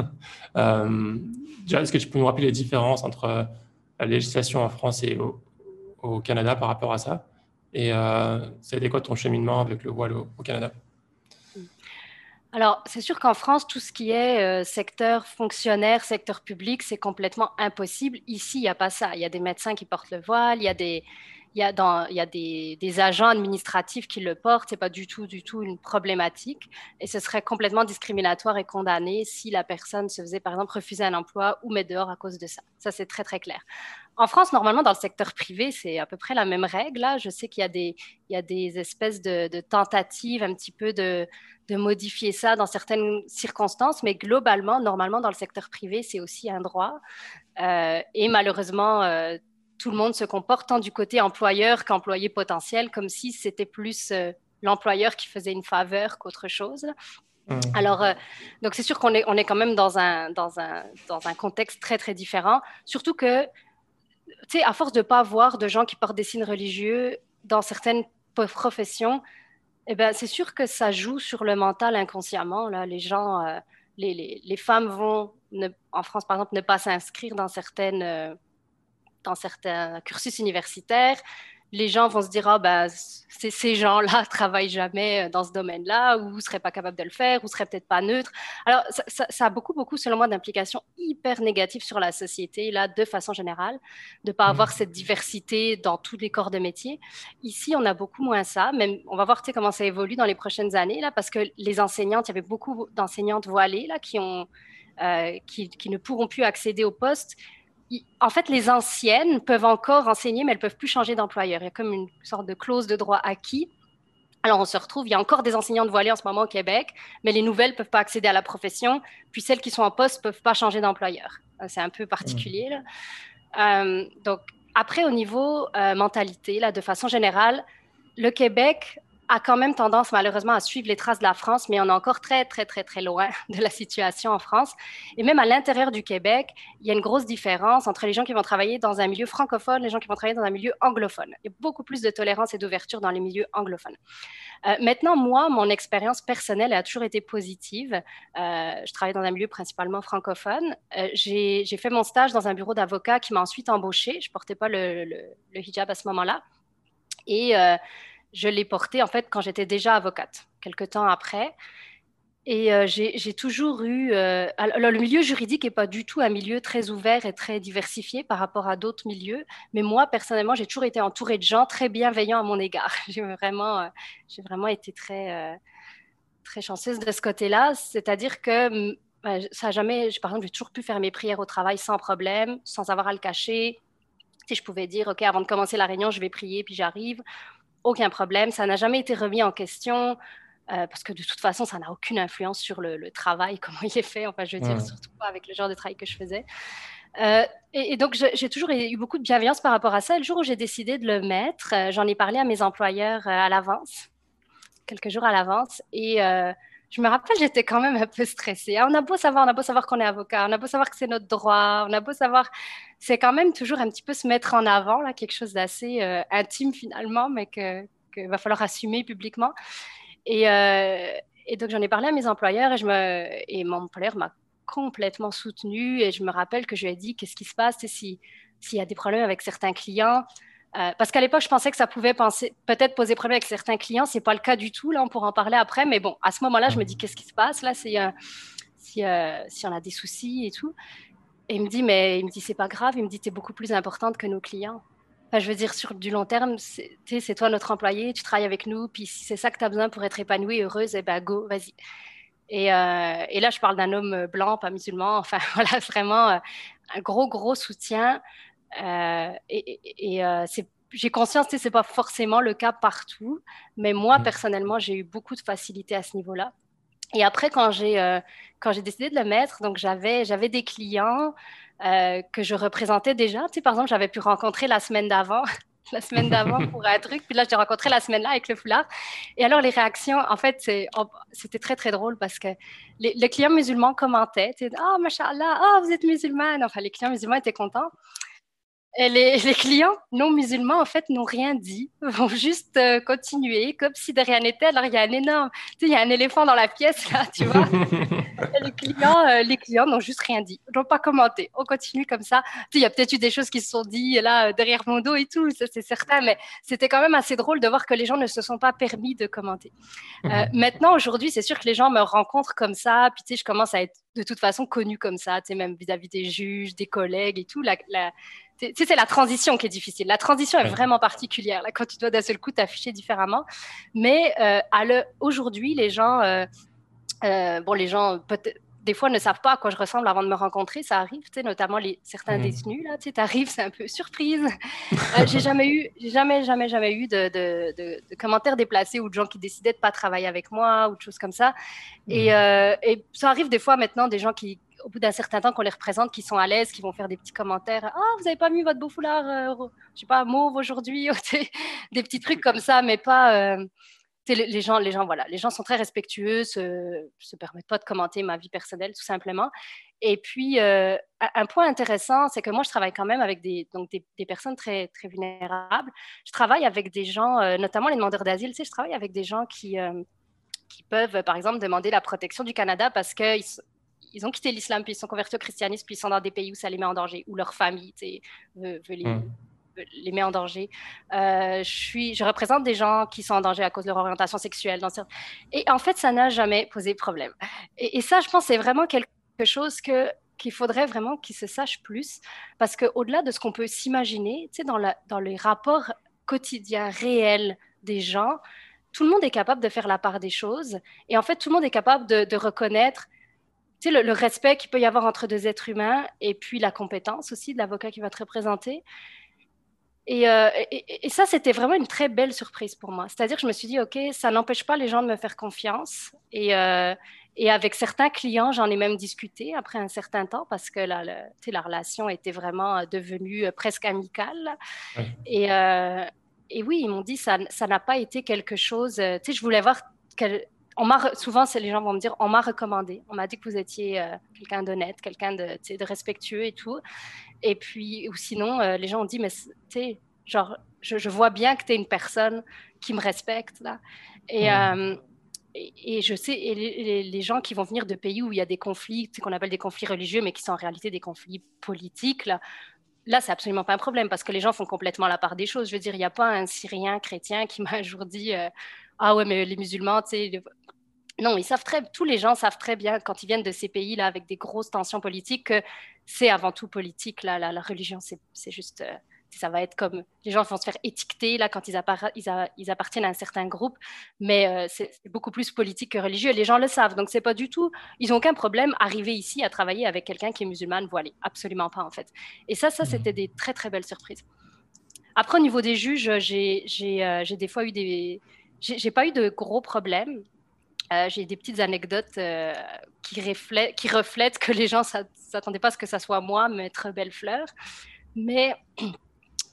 Speaker 1: déjà, est-ce que tu peux nous rappeler les différences entre la législation en France et au, au Canada par rapport à ça Et euh, été quoi ton cheminement avec le voile au, Canada?
Speaker 2: Alors, c'est sûr qu'en France, tout ce qui est euh, secteur fonctionnaire, secteur public, c'est complètement impossible. Ici, il n'y a pas ça. Il y a des médecins qui portent le voile, il y a des, y a, dans, y a des, des, agents administratifs qui le portent, c'est pas du tout, du tout une problématique. Et ce serait complètement discriminatoire et condamné si la personne se faisait, par exemple, refuser un emploi ou mettre dehors à cause de ça. Ça, c'est très, très clair. En France, normalement, dans le secteur privé, c'est à peu près la même règle. Là. Je sais qu'il y a des, il y a des espèces de, de tentatives un petit peu de, de modifier ça dans certaines circonstances, mais globalement, normalement, dans le secteur privé, c'est aussi un droit. Euh, et malheureusement, euh, tout le monde se comporte tant du côté employeur qu'employé potentiel, comme si c'était plus euh, l'employeur qui faisait une faveur qu'autre chose. Mmh. Alors, euh, donc c'est sûr qu'on est, on est quand même dans un, dans, un, dans un contexte très, très différent. Surtout que, tu sais, à force de ne pas voir de gens qui portent des signes religieux dans certaines professions, eh ben, c'est sûr que ça joue sur le mental inconsciemment. Là. Les gens, euh, les, les, les, femmes vont, en France par exemple, ne pas s'inscrire dans certaines dans certains cursus universitaires, les gens vont se dire ah ben ces gens-là travaillent jamais euh, dans ce domaine-là ou ne seraient pas capables de le faire ou seraient peut-être pas neutres. Alors ça, a beaucoup beaucoup selon moi d'implications hyper négatives sur la société là de façon générale de pas avoir mmh. cette diversité dans tous les corps de métier. Ici on a beaucoup moins ça. Même on va voir comment ça évolue dans les prochaines années là parce que les enseignantes il y avait beaucoup d'enseignantes voilées là qui ont euh, qui, qui, ne pourront plus accéder au poste en fait, les anciennes peuvent encore enseigner, mais elles peuvent plus changer d'employeur. Il y a comme une sorte de clause de droit acquis. Alors, on se retrouve, il y a encore des enseignantes voilées en ce moment au Québec, mais les nouvelles ne peuvent pas accéder à la profession, puis celles qui sont en poste ne peuvent pas changer d'employeur. Euh, c'est un peu particulier. Euh, donc, après, au niveau euh, mentalité, là, de façon générale, le Québec a quand même tendance malheureusement à suivre les traces de la France, mais on est encore très, très, très, très loin de la situation en France. Et même à l'intérieur du Québec, il y a une grosse différence entre les gens qui vont travailler dans un milieu francophone et les gens qui vont travailler dans un milieu anglophone. Il y a beaucoup plus de tolérance et d'ouverture dans les milieux anglophones. Euh, maintenant, moi, mon expérience personnelle a toujours été positive. Euh, je travaille dans un milieu principalement francophone. Euh, j'ai fait mon stage dans un bureau d'avocat qui m'a ensuite embauché. Je portais pas le, le, le hijab à ce moment-là. Et je l'ai porté en fait quand j'étais déjà avocate, quelques temps après. Et euh, j'ai toujours eu. Euh, alors, le milieu juridique n'est pas du tout un milieu très ouvert et très diversifié par rapport à d'autres milieux. Mais moi, personnellement, j'ai toujours été entourée de gens très bienveillants à mon égard. J'ai vraiment, euh, vraiment été très, très chanceuse de ce côté-là. C'est-à-dire que bah, ça jamais. Par exemple, j'ai toujours pu faire mes prières au travail sans problème, sans avoir à le cacher. Si je pouvais dire, OK, avant de commencer la réunion, je vais prier, puis j'arrive aucun problème. Ça n'a jamais été remis en question. Euh, parce que de toute façon, ça n'a aucune influence sur le, travail, comment il est fait. Enfin, je veux dire, surtout pas avec le genre de travail que je faisais. Euh, et, donc, j'ai toujours eu beaucoup de bienveillance par rapport à ça. le jour où j'ai décidé de le mettre, euh, j'en ai parlé à mes employeurs à l'avance, quelques jours à l'avance. Et je me rappelle, j'étais quand même un peu stressée. On a beau savoir, on a beau savoir qu'on est avocat, on a beau savoir que c'est notre droit, on a beau savoir, c'est quand même toujours un petit peu se mettre en avant, là, quelque chose d'assez euh, intime finalement, mais que, va falloir assumer publiquement. Et, euh, et donc j'en ai parlé à mes employeurs et, je me, et mon employeur m'a complètement soutenue et je me rappelle que je lui ai dit qu'est-ce qui se passe? S'il y a des problèmes avec certains clients. Euh, parce qu'à l'époque, je pensais que ça pouvait peut-être poser problème avec certains clients. Ce n'est pas le cas du tout. Là, on pourra en parler après. Mais bon, à ce moment-là, je me dis qu'est-ce qui se passe? Là si, euh, euh, si, on a des soucis et tout. Et il me dit, mais il me dit, c'est pas grave. Il me dit, tu es beaucoup plus importante que nos clients. je veux dire, sur du long terme, c'est toi notre employé, tu travailles avec nous. Puis si c'est ça que tu as besoin pour être épanouie, heureuse, eh ben go, vas-y. Et, là, je parle d'un homme blanc, pas musulman. Enfin, voilà, vraiment un gros, gros soutien. Euh, et, euh, j'ai conscience que ce n'est pas forcément le cas partout, mais moi, mmh. personnellement, j'ai eu beaucoup de facilité à ce niveau-là. Et après, quand j'ai euh, décidé de le mettre, donc j'avais des clients que je représentais déjà. Tu sais, par exemple, j'avais pu rencontrer la semaine d'avant, la semaine d'avant pour un truc, puis là, j'ai rencontré la semaine là avec le foulard. Et alors, les réactions, en fait, c'était très très drôle parce que les, clients musulmans commentaient, ah, oh, machallah, ah, vous êtes musulmane. Enfin, les clients musulmans étaient contents. Les, les, clients non musulmans, en fait, n'ont rien dit, vont juste euh, continuer comme si de rien n'était. Alors, il y a un énorme, tu sais, il y a un éléphant dans la pièce, là, tu vois. les clients, euh, les clients n'ont juste rien dit, n'ont pas commenté. On continue comme ça. Tu sais, il y a peut-être eu des choses qui se sont dites là, derrière mon dos et tout, ça, c'est certain, mais c'était quand même assez drôle de voir que les gens ne se sont pas permis de commenter. Euh, maintenant, aujourd'hui, c'est sûr que les gens me rencontrent comme ça, puis tu sais, je commence à être de toute façon connue comme ça, tu sais, même vis-à-vis des juges, des collègues et tout. La, la, c'est la transition qui est difficile. La transition est vraiment particulière, là, quand tu dois d'un seul coup t'afficher différemment. Mais euh, aujourd'hui, les gens, euh, euh, bon, les gens peut-être des fois ne savent pas à quoi je ressemble avant de me rencontrer, ça arrive, notamment les, certains mmh. détenus, là, tu arrives, c'est un peu surprise. euh, j'ai jamais eu, jamais, jamais, jamais eu de, de, de, commentaires déplacés ou de gens qui décidaient de pas travailler avec moi ou de choses comme ça. Et, mmh. et ça arrive des fois maintenant des gens qui, au bout d'un certain temps qu'on les représente, qui sont à l'aise, qui vont faire des petits commentaires. Ah, vous n'avez pas mis votre beau foulard, euh, je sais pas, mauve aujourd'hui, des petits trucs comme ça, mais pas. Euh, les gens, les gens, voilà, les gens sont très respectueux, se, se permettent pas de commenter ma vie personnelle, tout simplement. Et puis, euh, un point intéressant, c'est que moi, je travaille quand même avec des, donc des, personnes très, très vulnérables. Je travaille avec des gens, notamment les demandeurs d'asile. Tu sais, je travaille avec des gens qui, qui peuvent, par exemple, demander la protection du Canada parce qu'ils ils ont quitté l'islam, puis ils sont convertis au christianisme, puis ils sont dans des pays où ça les met en danger, où leur famille veut, les, les met en danger. Euh, je, suis, je représente des gens qui sont en danger à cause de leur orientation sexuelle. Dans Et en fait, ça n'a jamais posé problème. Et, ça, je pense, c'est vraiment quelque chose que qu'il faudrait vraiment qu'ils se sachent plus, parce qu'au-delà de ce qu'on peut s'imaginer, dans, la, dans les rapports quotidiens réels des gens, tout le monde est capable de faire la part des choses. Et en fait, tout le monde est capable de, de reconnaître tu sais, le, respect qu'il peut y avoir entre deux êtres humains et puis la compétence aussi de l'avocat qui va te représenter. Euh, et, et, ça, c'était vraiment une très belle surprise pour moi. C'est-à-dire que je me suis dit, OK, ça n'empêche pas les gens de me faire confiance. Et, euh, et avec certains clients, j'en ai même discuté après un certain temps parce que la, la relation était vraiment devenue presque amicale. Et, euh, et oui, ils m'ont dit, ça n'a pas été quelque chose. Tu sais, je voulais voir quel, on m'a souvent, les gens vont me dire, on m'a recommandé, on m'a dit que vous étiez euh, quelqu'un d'honnête, quelqu'un de, de, respectueux et tout. Et puis, ou sinon, euh, les gens ont dit, mais tu sais, genre, je, vois bien que tu es une personne qui me respecte là. Et, euh, et, je sais, et les, gens qui vont venir de pays où il y a des conflits, qu'on appelle des conflits religieux, mais qui sont en réalité des conflits politiques, là, là, c'est absolument pas un problème parce que les gens font complètement la part des choses. Je veux dire, il n'y a pas un Syrien chrétien qui m'a un jour dit Ah ouais, mais les musulmans, tu sais, non, ils savent très, tous les gens savent très bien quand ils viennent de ces pays-là avec des grosses tensions politiques que c'est avant tout politique. Là, la, religion, c'est juste, euh, ça va être comme les gens vont se faire étiqueter là quand ils, ils, appartiennent à un certain groupe, mais euh, c'est beaucoup plus politique que religieux. Les gens le savent, donc c'est pas du tout. Ils n'ont aucun problème arriver ici à travailler avec quelqu'un qui est musulman voilé, absolument pas en fait. Et ça, ça c'était des très très belles surprises. Après, au niveau des juges, j'ai euh, des fois eu des, j'ai pas eu de gros problèmes. Euh, j'ai des petites anecdotes euh, qui, reflètent, qui, reflètent, que les gens ne s'attendaient pas à ce que ça soit moi, maître Bellefleur. Mais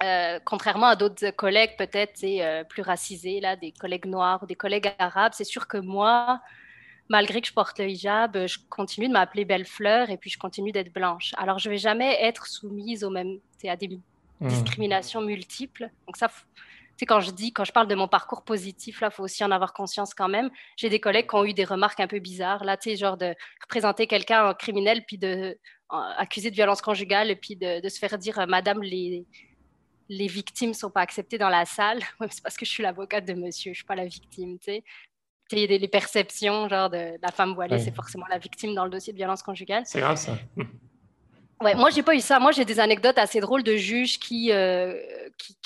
Speaker 2: euh, contrairement à d'autres collègues, peut-être plus racisés, là, des collègues noirs ou des collègues arabes, c'est sûr que moi, malgré que je porte le hijab, je continue de m'appeler Belle Fleur et puis je continue d'être blanche. Alors, je vais jamais être soumise au même, à des mmh. discriminations multiples. Donc ça, c'est quand je dis, quand je parle de mon parcours positif, là, il faut aussi en avoir conscience quand même. J'ai des collègues qui ont eu des remarques un peu bizarres, là, tu sais, genre de représenter quelqu'un en criminel, puis de accusé de violence conjugale, et puis de, se faire dire, Madame, les, les victimes sont pas acceptées dans la salle. c'est parce que je suis l'avocate de monsieur, je suis pas la victime, tu sais. Il y a des perceptions, genre de la femme voilée, c'est forcément la victime dans le dossier de violence conjugale.
Speaker 1: C'est grave ça.
Speaker 2: Ouais, moi, j'ai pas eu ça. Moi, j'ai des anecdotes assez drôles de juges qui, euh, qui,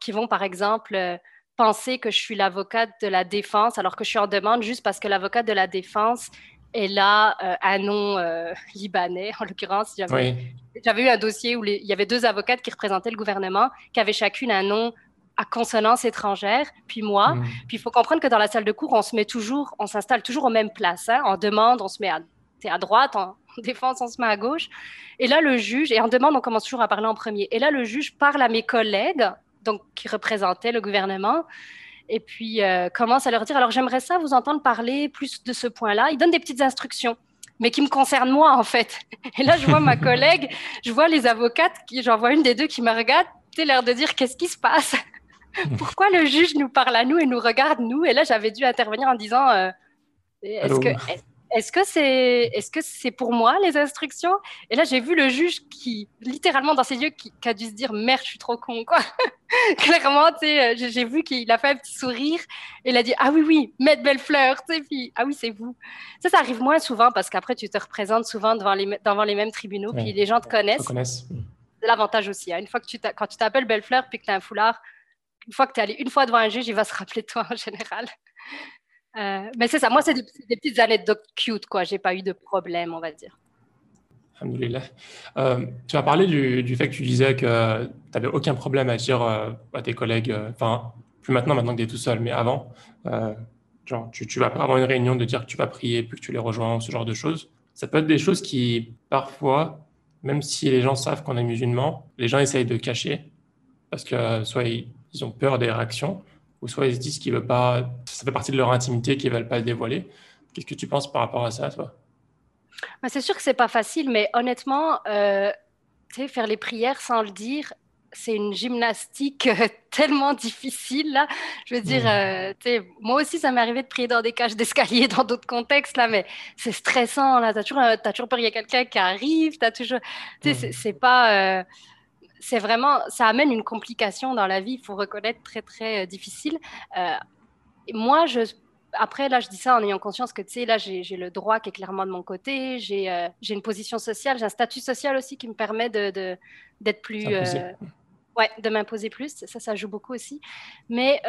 Speaker 2: qui, vont, par exemple, euh, penser que je suis l'avocate de la défense alors que je suis en demande juste parce que l'avocate de la défense est là euh, un nom libanais. En l'occurrence, j'avais eu un dossier où il y avait deux avocates qui représentaient le gouvernement, qui avaient chacune un nom à consonance étrangère, puis moi. Hmm. Puis il faut comprendre que dans la salle de cours, on se met toujours, on s'installe toujours aux mêmes places. Hein. En demande, on se met à à droite, en défense, on se met à gauche. Et là, le juge, et en demande, on commence toujours à parler en premier. Et là, le juge parle à mes collègues, donc qui représentaient le gouvernement, et puis euh, commence à leur dire, alors j'aimerais ça vous entendre parler plus de ce point-là. Il donne des petites instructions mais qui me concernent moi en fait. Et là, je vois ma collègue, je vois les avocates, j'en vois une des deux qui me regarde, tu l'air de dire qu'est-ce qui se passe? Pourquoi le juge nous parle à nous et nous regarde nous Et là, j'avais dû intervenir en disant, euh, est-ce que? Est-ce que c'est est -ce c'est pour moi les instructions? Et là, j'ai vu le juge qui, littéralement dans ses yeux, qui, a dû se dire merde, je suis trop con, quoi. Clairement, tu sais, euh, j'ai vu qu'il a fait un petit sourire et il a dit ah oui, oui, maître Bellefleur, tu sais, puis ah oui, c'est vous. Ça, ça arrive moins souvent parce qu'après, tu te représentes souvent devant les, devant les mêmes tribunaux, puis les gens te connaissent. C'est l'avantage aussi. Hein. Une fois que tu quand tu t'appelles Bellefleur puis que tu as un foulard, une fois que tu es allé une fois devant un juge, il va se rappeler de toi en général. Euh, mais c'est ça, moi, c'est des, petites anecdotes cute, quoi. J'ai pas eu de problème, on va dire.
Speaker 1: Euh, tu as parlé du, fait que tu disais que tu n'avais aucun problème à dire euh, à tes collègues, euh, enfin, plus maintenant, maintenant que tu es tout seul, mais avant, genre, tu, tu vas avoir une réunion de dire que tu vas prier puis que tu les rejoins, ce genre de choses. Ça peut être des choses qui, parfois, même si les gens savent qu'on est musulman, les gens essayent de cacher parce que soit ils ont peur des réactions, ou soit ils se disent qu'ils veulent pas, ça fait partie de leur intimité, qu'ils veulent pas le dévoiler. Qu'est-ce que tu penses par rapport à ça, toi?
Speaker 2: Bah, C'est sûr que c'est pas facile, mais honnêtement, euh, faire les prières sans le dire, c'est une gymnastique euh, tellement difficile là. Je veux dire, euh, moi aussi ça m'est arrivé de prier dans des cages d'escalier dans d'autres contextes là, mais c'est stressant là. T'as toujours, as toujours peur qu'il y a quelqu'un qui arrive. Toujours, c'est pas c'est vraiment, ça amène une complication dans la vie, il faut reconnaître, très, très euh, difficile. Euh, moi, je, après, là, je dis ça en ayant conscience que, tu sais, là, j'ai le droit qui est clairement de mon côté, j'ai euh, une position sociale, j'ai un statut social aussi qui me permet d'être de, plus... ouais, de m'imposer plus, ça, ça joue beaucoup aussi. Mais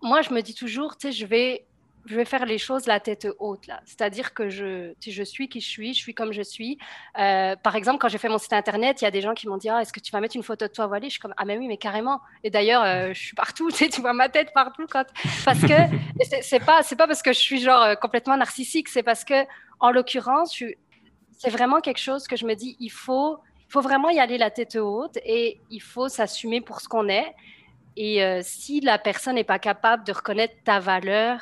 Speaker 2: moi, je me dis toujours, tu sais, je vais je vais faire les choses la tête haute là. C'est-à-dire que je, je suis qui je suis, je suis comme je suis. Euh, par exemple, quand j'ai fait mon site internet, il y a des gens qui m'ont dit ah, est-ce que tu vas mettre une photo de toi voilée? Je suis comme ah mais oui mais carrément. Et d'ailleurs, euh, je suis partout, tu vois ma tête partout quand parce que c'est pas c'est pas parce que je suis genre euh, complètement narcissique, c'est parce que en l'occurrence, c'est vraiment quelque chose que je me dis il faut il faut vraiment y aller la tête haute et il faut s'assumer pour ce qu'on est. Et si la personne n'est pas capable de reconnaître ta valeur,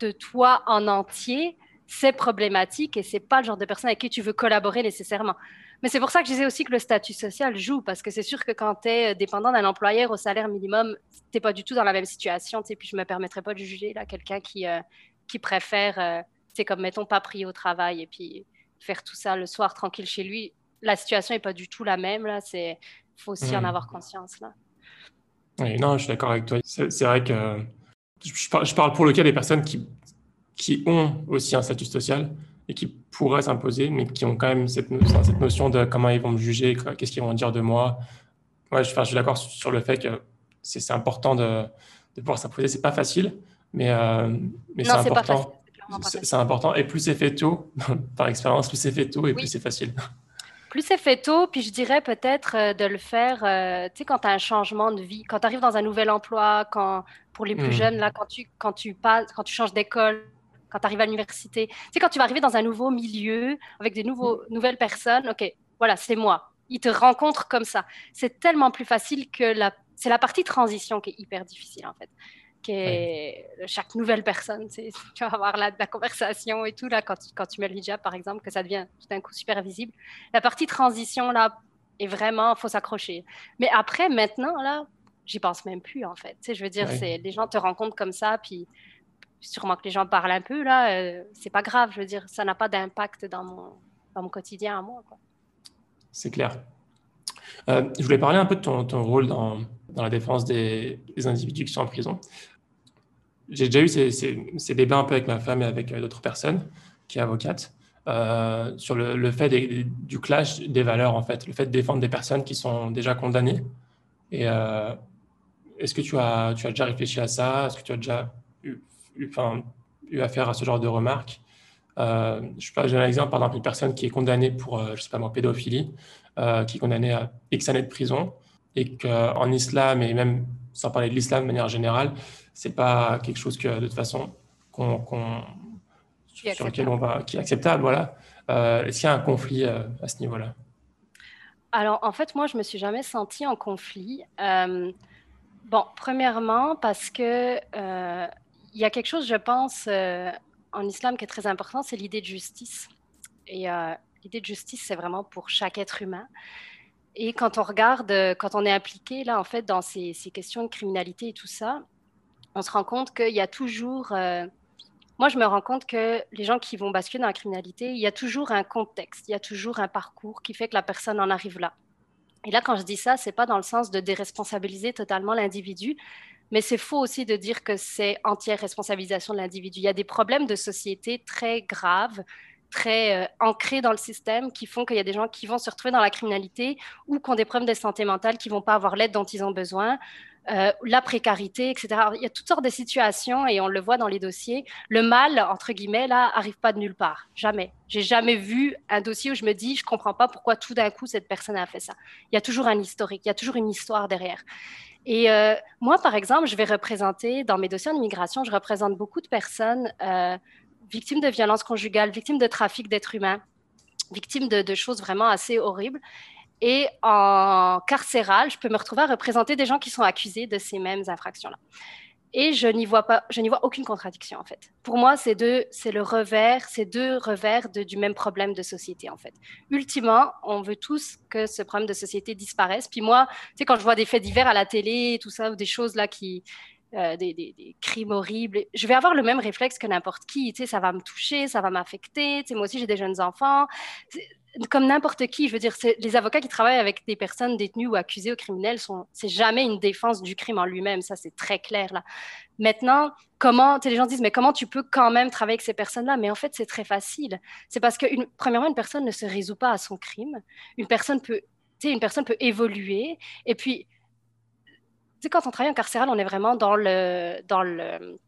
Speaker 2: de toi en entier, c'est problématique et c'est pas le genre de personne avec qui tu veux collaborer nécessairement. Mais c'est pour ça que je disais aussi que le statut social joue, parce que c'est sûr que quand tu es dépendant d'un employeur au salaire minimum, tu n'es pas du tout dans la même situation. Puis je ne me permettrai pas de juger là quelqu'un qui, euh, qui préfère, c'est euh, comme mettons, pas prier au travail et puis faire tout ça le soir tranquille chez lui. La situation n'est pas du tout la même. Il faut aussi en mmh. avoir conscience. Là.
Speaker 1: Oui, non, je suis d'accord avec toi. C'est vrai que je parle, pour le cas des personnes qui, qui ont aussi un statut social et qui pourraient s'imposer, mais qui ont quand même cette, cette, notion de comment ils vont me juger, qu'est-ce qu'ils vont dire de moi. Ouais, je, je suis d'accord sur le fait que c'est important de, de pouvoir s'imposer. C'est pas facile, mais, euh, mais c'est important. C'est important. Et plus c'est fait tôt, par expérience, plus c'est fait tôt et plus c'est facile.
Speaker 2: Plus c'est fait tôt, puis je dirais peut-être euh, de le faire, euh, tu sais, quand tu as un changement de vie, quand tu arrives dans un nouvel emploi, quand, pour les plus hmm. jeunes, là, quand tu, quand tu, passes, quand tu changes d'école, quand tu arrives à l'université, tu sais, quand tu vas arriver dans un nouveau milieu, avec des nouveaux, hmm. nouvelles personnes, OK, voilà, c'est moi. Ils te rencontrent comme ça. C'est tellement plus facile que la... C'est la partie transition qui est hyper difficile, en fait. Chaque nouvelle personne, tu vas avoir la, la, conversation et tout, là, quand, quand tu mets le hijab, par exemple, que ça devient tout d'un coup super visible. La partie transition, là, est vraiment, faut s'accrocher. Mais après, maintenant, là, j'y pense même plus, en fait. Tu sais, je veux dire, c'est les gens te rencontrent comme ça, puis sûrement que les gens parlent un peu, là, euh, c'est pas grave, je veux dire, ça n'a pas d'impact dans mon, dans mon quotidien à moi,
Speaker 1: C'est clair. Euh, je voulais parler un peu de ton, ton rôle dans, dans, la défense des, individus qui sont en prison. J'ai déjà eu ces, débats un peu avec ma femme et avec euh, d'autres personnes qui est avocate euh, sur le, fait du clash des valeurs, en fait, le fait de défendre des personnes qui sont déjà condamnées. Euh, est-ce que tu as, déjà réfléchi à ça? Est-ce que tu as déjà eu, eu affaire à ce genre de remarques? Euh, Je peux donner un exemple, par exemple, une personne qui est condamnée pour, je sais pas moi, pédophilie, qui est condamnée à X années de prison, et qu'en islam, et même sans parler de l'islam de manière générale, c'est pas quelque chose que de toute façon qu'on, sur lequel on va, qui est acceptable. Voilà. Euh, est-ce qu'il y a un conflit euh, à ce niveau-là?
Speaker 2: Alors en fait, moi, je me suis jamais sentie en conflit. Euh, bon, premièrement, parce que il y a quelque chose, je pense, en islam qui est très important, c'est l'idée de justice. Et l'idée de justice, c'est vraiment pour chaque être humain. Et quand on regarde, quand on est impliqué là, en fait, dans ces, ces questions de criminalité et tout ça, on se rend compte qu'il y a toujours. Euh, moi, je me rends compte que les gens qui vont basculer dans la criminalité, il y a toujours un contexte, il y a toujours un parcours qui fait que la personne en arrive là. Et là, quand je dis ça, c'est pas dans le sens de déresponsabiliser totalement l'individu, mais c'est faux aussi de dire que c'est entière responsabilisation de l'individu. Il y a des problèmes de société très graves, très euh, ancrés dans le système, qui font qu'il y a des gens qui vont se retrouver dans la criminalité ou qui ont des problèmes de santé mentale, qui vont pas avoir l'aide dont ils ont besoin, euh, la précarité, etc. il y a toutes sortes de situations et on le voit dans les dossiers. Le mal, entre guillemets, là, arrive pas de nulle part. Jamais. J'ai jamais vu un dossier où je me dis, je comprends pas pourquoi tout d'un coup cette personne a fait ça. Il y a toujours un historique, il y a toujours une histoire derrière. Et euh, moi, par exemple, je vais représenter, dans mes dossiers d'immigration, je représente beaucoup de personnes victimes de violences conjugales, victimes de trafic d'êtres humains, victimes de, choses vraiment assez horribles. Et en carcéral, je peux me retrouver à représenter des gens qui sont accusés de ces mêmes infractions-là. Et je n'y vois pas, je n'y vois aucune contradiction en fait. Pour moi, c'est deux, c'est le revers, c'est deux revers du même problème de société en fait. Ultimement, on veut tous que ce problème de société disparaisse. Puis moi, tu sais, quand je vois des faits divers à la télé, tout ça, ou des choses là qui, euh, des, crimes horribles, je vais avoir le même réflexe que n'importe qui. Tu sais, ça va me toucher, ça va m'affecter. Tu sais, moi aussi, j'ai des jeunes enfants comme n'importe qui, je veux dire, les avocats qui travaillent avec des personnes détenues ou accusées ou criminelles, sont, c'est jamais une défense du crime en lui-même, ça c'est très clair là. Maintenant, comment, les gens disent, mais comment tu peux quand même travailler avec ces personnes-là? Mais en fait, c'est très facile. C'est parce que, premièrement, une personne ne se résout pas à son crime. Une personne peut, une personne peut évoluer. Et puis, quand on travaille en carcéral, on est vraiment dans le, dans le,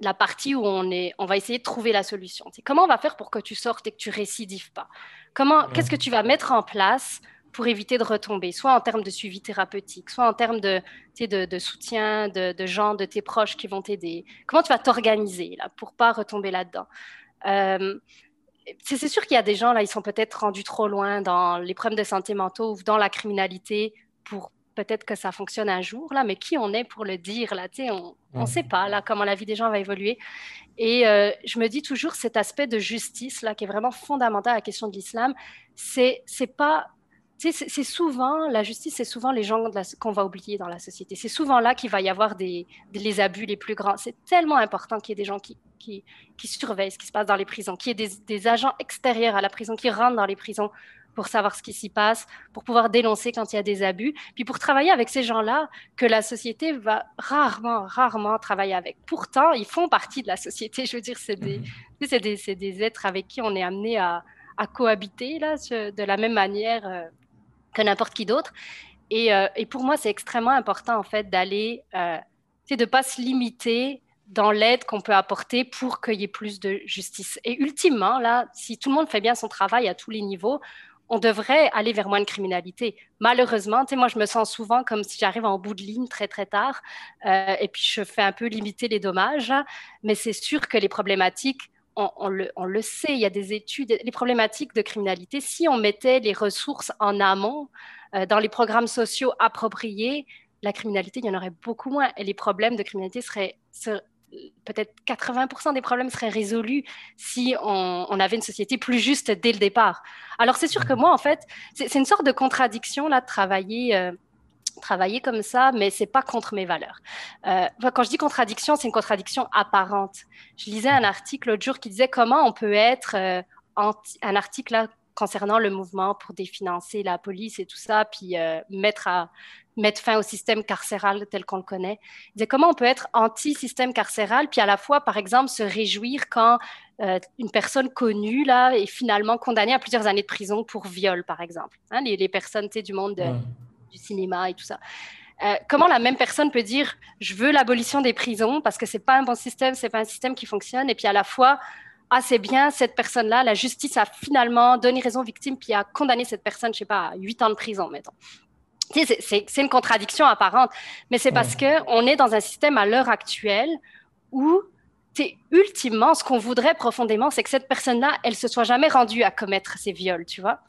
Speaker 2: la partie où on, est, on va essayer de trouver la solution. comment on va faire pour que tu sortes et que tu récidives pas? Comment, qu'est-ce que tu vas mettre en place pour éviter de retomber, soit en termes de suivi thérapeutique, soit en termes de, de, de soutien de, de, gens, de tes proches qui vont t'aider? Comment tu vas t'organiser là pour pas retomber là-dedans? Euh, c'est sûr qu'il y a des gens là, ils sont peut-être rendus trop loin dans les problèmes de santé mentale ou dans la criminalité pour peut-être que ça fonctionne un jour là, mais qui on est pour le dire là On ne sait pas là comment la vie des gens va évoluer. Et euh, je me dis toujours cet aspect de justice là qui est vraiment fondamental à la question de l'islam. C'est c'est pas c'est souvent, la justice, c'est souvent les gens qu'on va oublier dans la société. C'est souvent là qu'il va y avoir des, les abus les plus grands. C'est tellement important qu'il y ait des gens qui, qui, qui, surveillent ce qui se passe dans les prisons, qu'il y ait des, des, agents extérieurs à la prison qui rentrent dans les prisons pour savoir ce qui s'y passe, pour pouvoir dénoncer quand il y a des abus, puis pour travailler avec ces gens-là que la société va rarement, rarement travailler avec. Pourtant, ils font partie de la société. Je veux dire, c'est des, mhm. des, des, êtres avec qui on est amené à, à cohabiter là, de la même manière euh, que n'importe qui d'autre. Et, euh, et, pour moi, c'est extrêmement important en fait d'aller, euh, de ne pas se limiter dans l'aide qu'on peut apporter pour qu'il y ait plus de justice. Et ultimement, là, si tout le monde fait bien son travail à tous les niveaux, on devrait aller vers moins de criminalité. Malheureusement, moi, je me sens souvent comme si j'arrive en bout de ligne très, très tard, euh, et puis je fais un peu limiter les dommages, mais c'est sûr que les problématiques, on, le, on, le, sait, il y a des études, les problématiques de criminalité, si on mettait les ressources en amont, euh, dans les programmes sociaux appropriés, la criminalité, il y en aurait beaucoup moins. Et les problèmes de criminalité seraient, peut-être 80% des problèmes seraient résolus si on, avait une société plus juste dès le départ. Alors c'est sûr que moi, en fait, c'est une sorte de contradiction là de travailler. Euh, travailler comme ça, mais c'est pas contre mes valeurs. Euh, quand je dis contradiction, c'est une contradiction apparente. Je lisais un article l'autre jour qui disait comment on peut être euh, un article là, concernant le mouvement pour définancer la police et tout ça, puis mettre à mettre fin au système carcéral tel qu'on le connaît. Il disait comment on peut être anti-système carcéral, puis à la fois, par exemple, se réjouir quand euh, une personne connue là, est finalement condamnée à plusieurs années de prison pour viol, par exemple. Hein, les, personnes du monde du cinéma et tout ça. Euh, comment la même personne peut dire je veux l'abolition des prisons parce que c'est pas un bon système, c'est pas un système qui fonctionne, et puis à la fois ah c'est bien cette personne-là, la justice a finalement donné raison aux victimes puis a condamné cette personne, je sais pas, à 8 ans de prison, mettons. C'est une contradiction apparente, mais c'est parce qu'on est dans un système à l'heure actuelle où ultimement, ce qu'on voudrait profondément, c'est que cette personne-là, elle se soit jamais rendue à commettre ces viols, tu vois.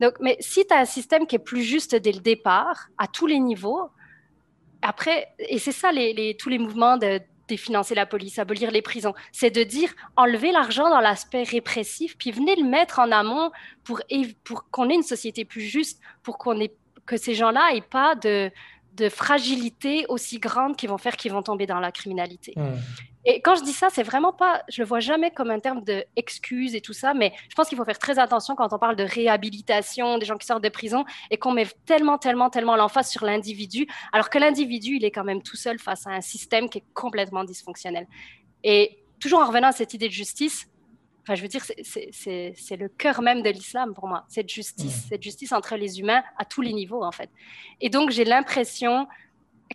Speaker 2: Donc, mais si tu as un système qui est plus juste dès le départ, à tous les niveaux, après, et c'est ça les, tous les mouvements de définancer la police, abolir les prisons, c'est de dire enlever l'argent dans l'aspect répressif, puis venez le mettre en amont pour, pour qu'on ait une société plus juste, pour qu'on ait que ces gens-là n'aient pas de, de fragilité aussi grande qui vont faire qu'ils vont tomber dans la criminalité. Hmm. Et quand je dis ça, c'est vraiment pas, je le vois jamais comme un terme de excuse et tout ça, mais je pense qu'il faut faire très attention quand on parle de réhabilitation des gens qui sortent de prison et qu'on met tellement, tellement, tellement l'emphase sur l'individu, alors que l'individu, il est quand même tout seul face à un système qui est complètement dysfonctionnel. Et toujours en revenant à cette idée de justice, Enfin, je veux dire, c'est le cœur même de l'islam pour moi, cette justice, cette justice entre les humains à tous les niveaux, en fait. Et donc, j'ai l'impression,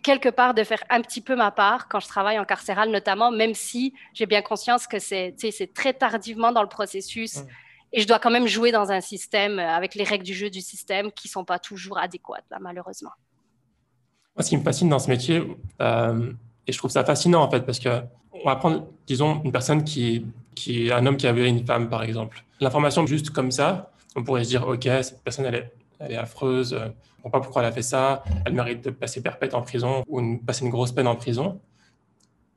Speaker 2: quelque part, de faire un petit peu ma part quand je travaille en carcéral, notamment, même si j'ai bien conscience que c'est très tardivement dans le processus. Et je dois quand même jouer dans un système euh, avec les règles du jeu du système qui ne sont pas toujours adéquates, malheureusement.
Speaker 1: Moi, ce qui me fascine dans ce métier, euh, et je trouve ça fascinant, en fait, parce que on va prendre, disons, une personne qui, qui est un homme qui a violé une femme, par exemple. L'information juste comme ça, on pourrait se dire, OK, cette personne, elle est, elle est affreuse, pas pourquoi elle a fait ça, elle mérite de passer perpète en prison ou de passer une grosse peine en prison.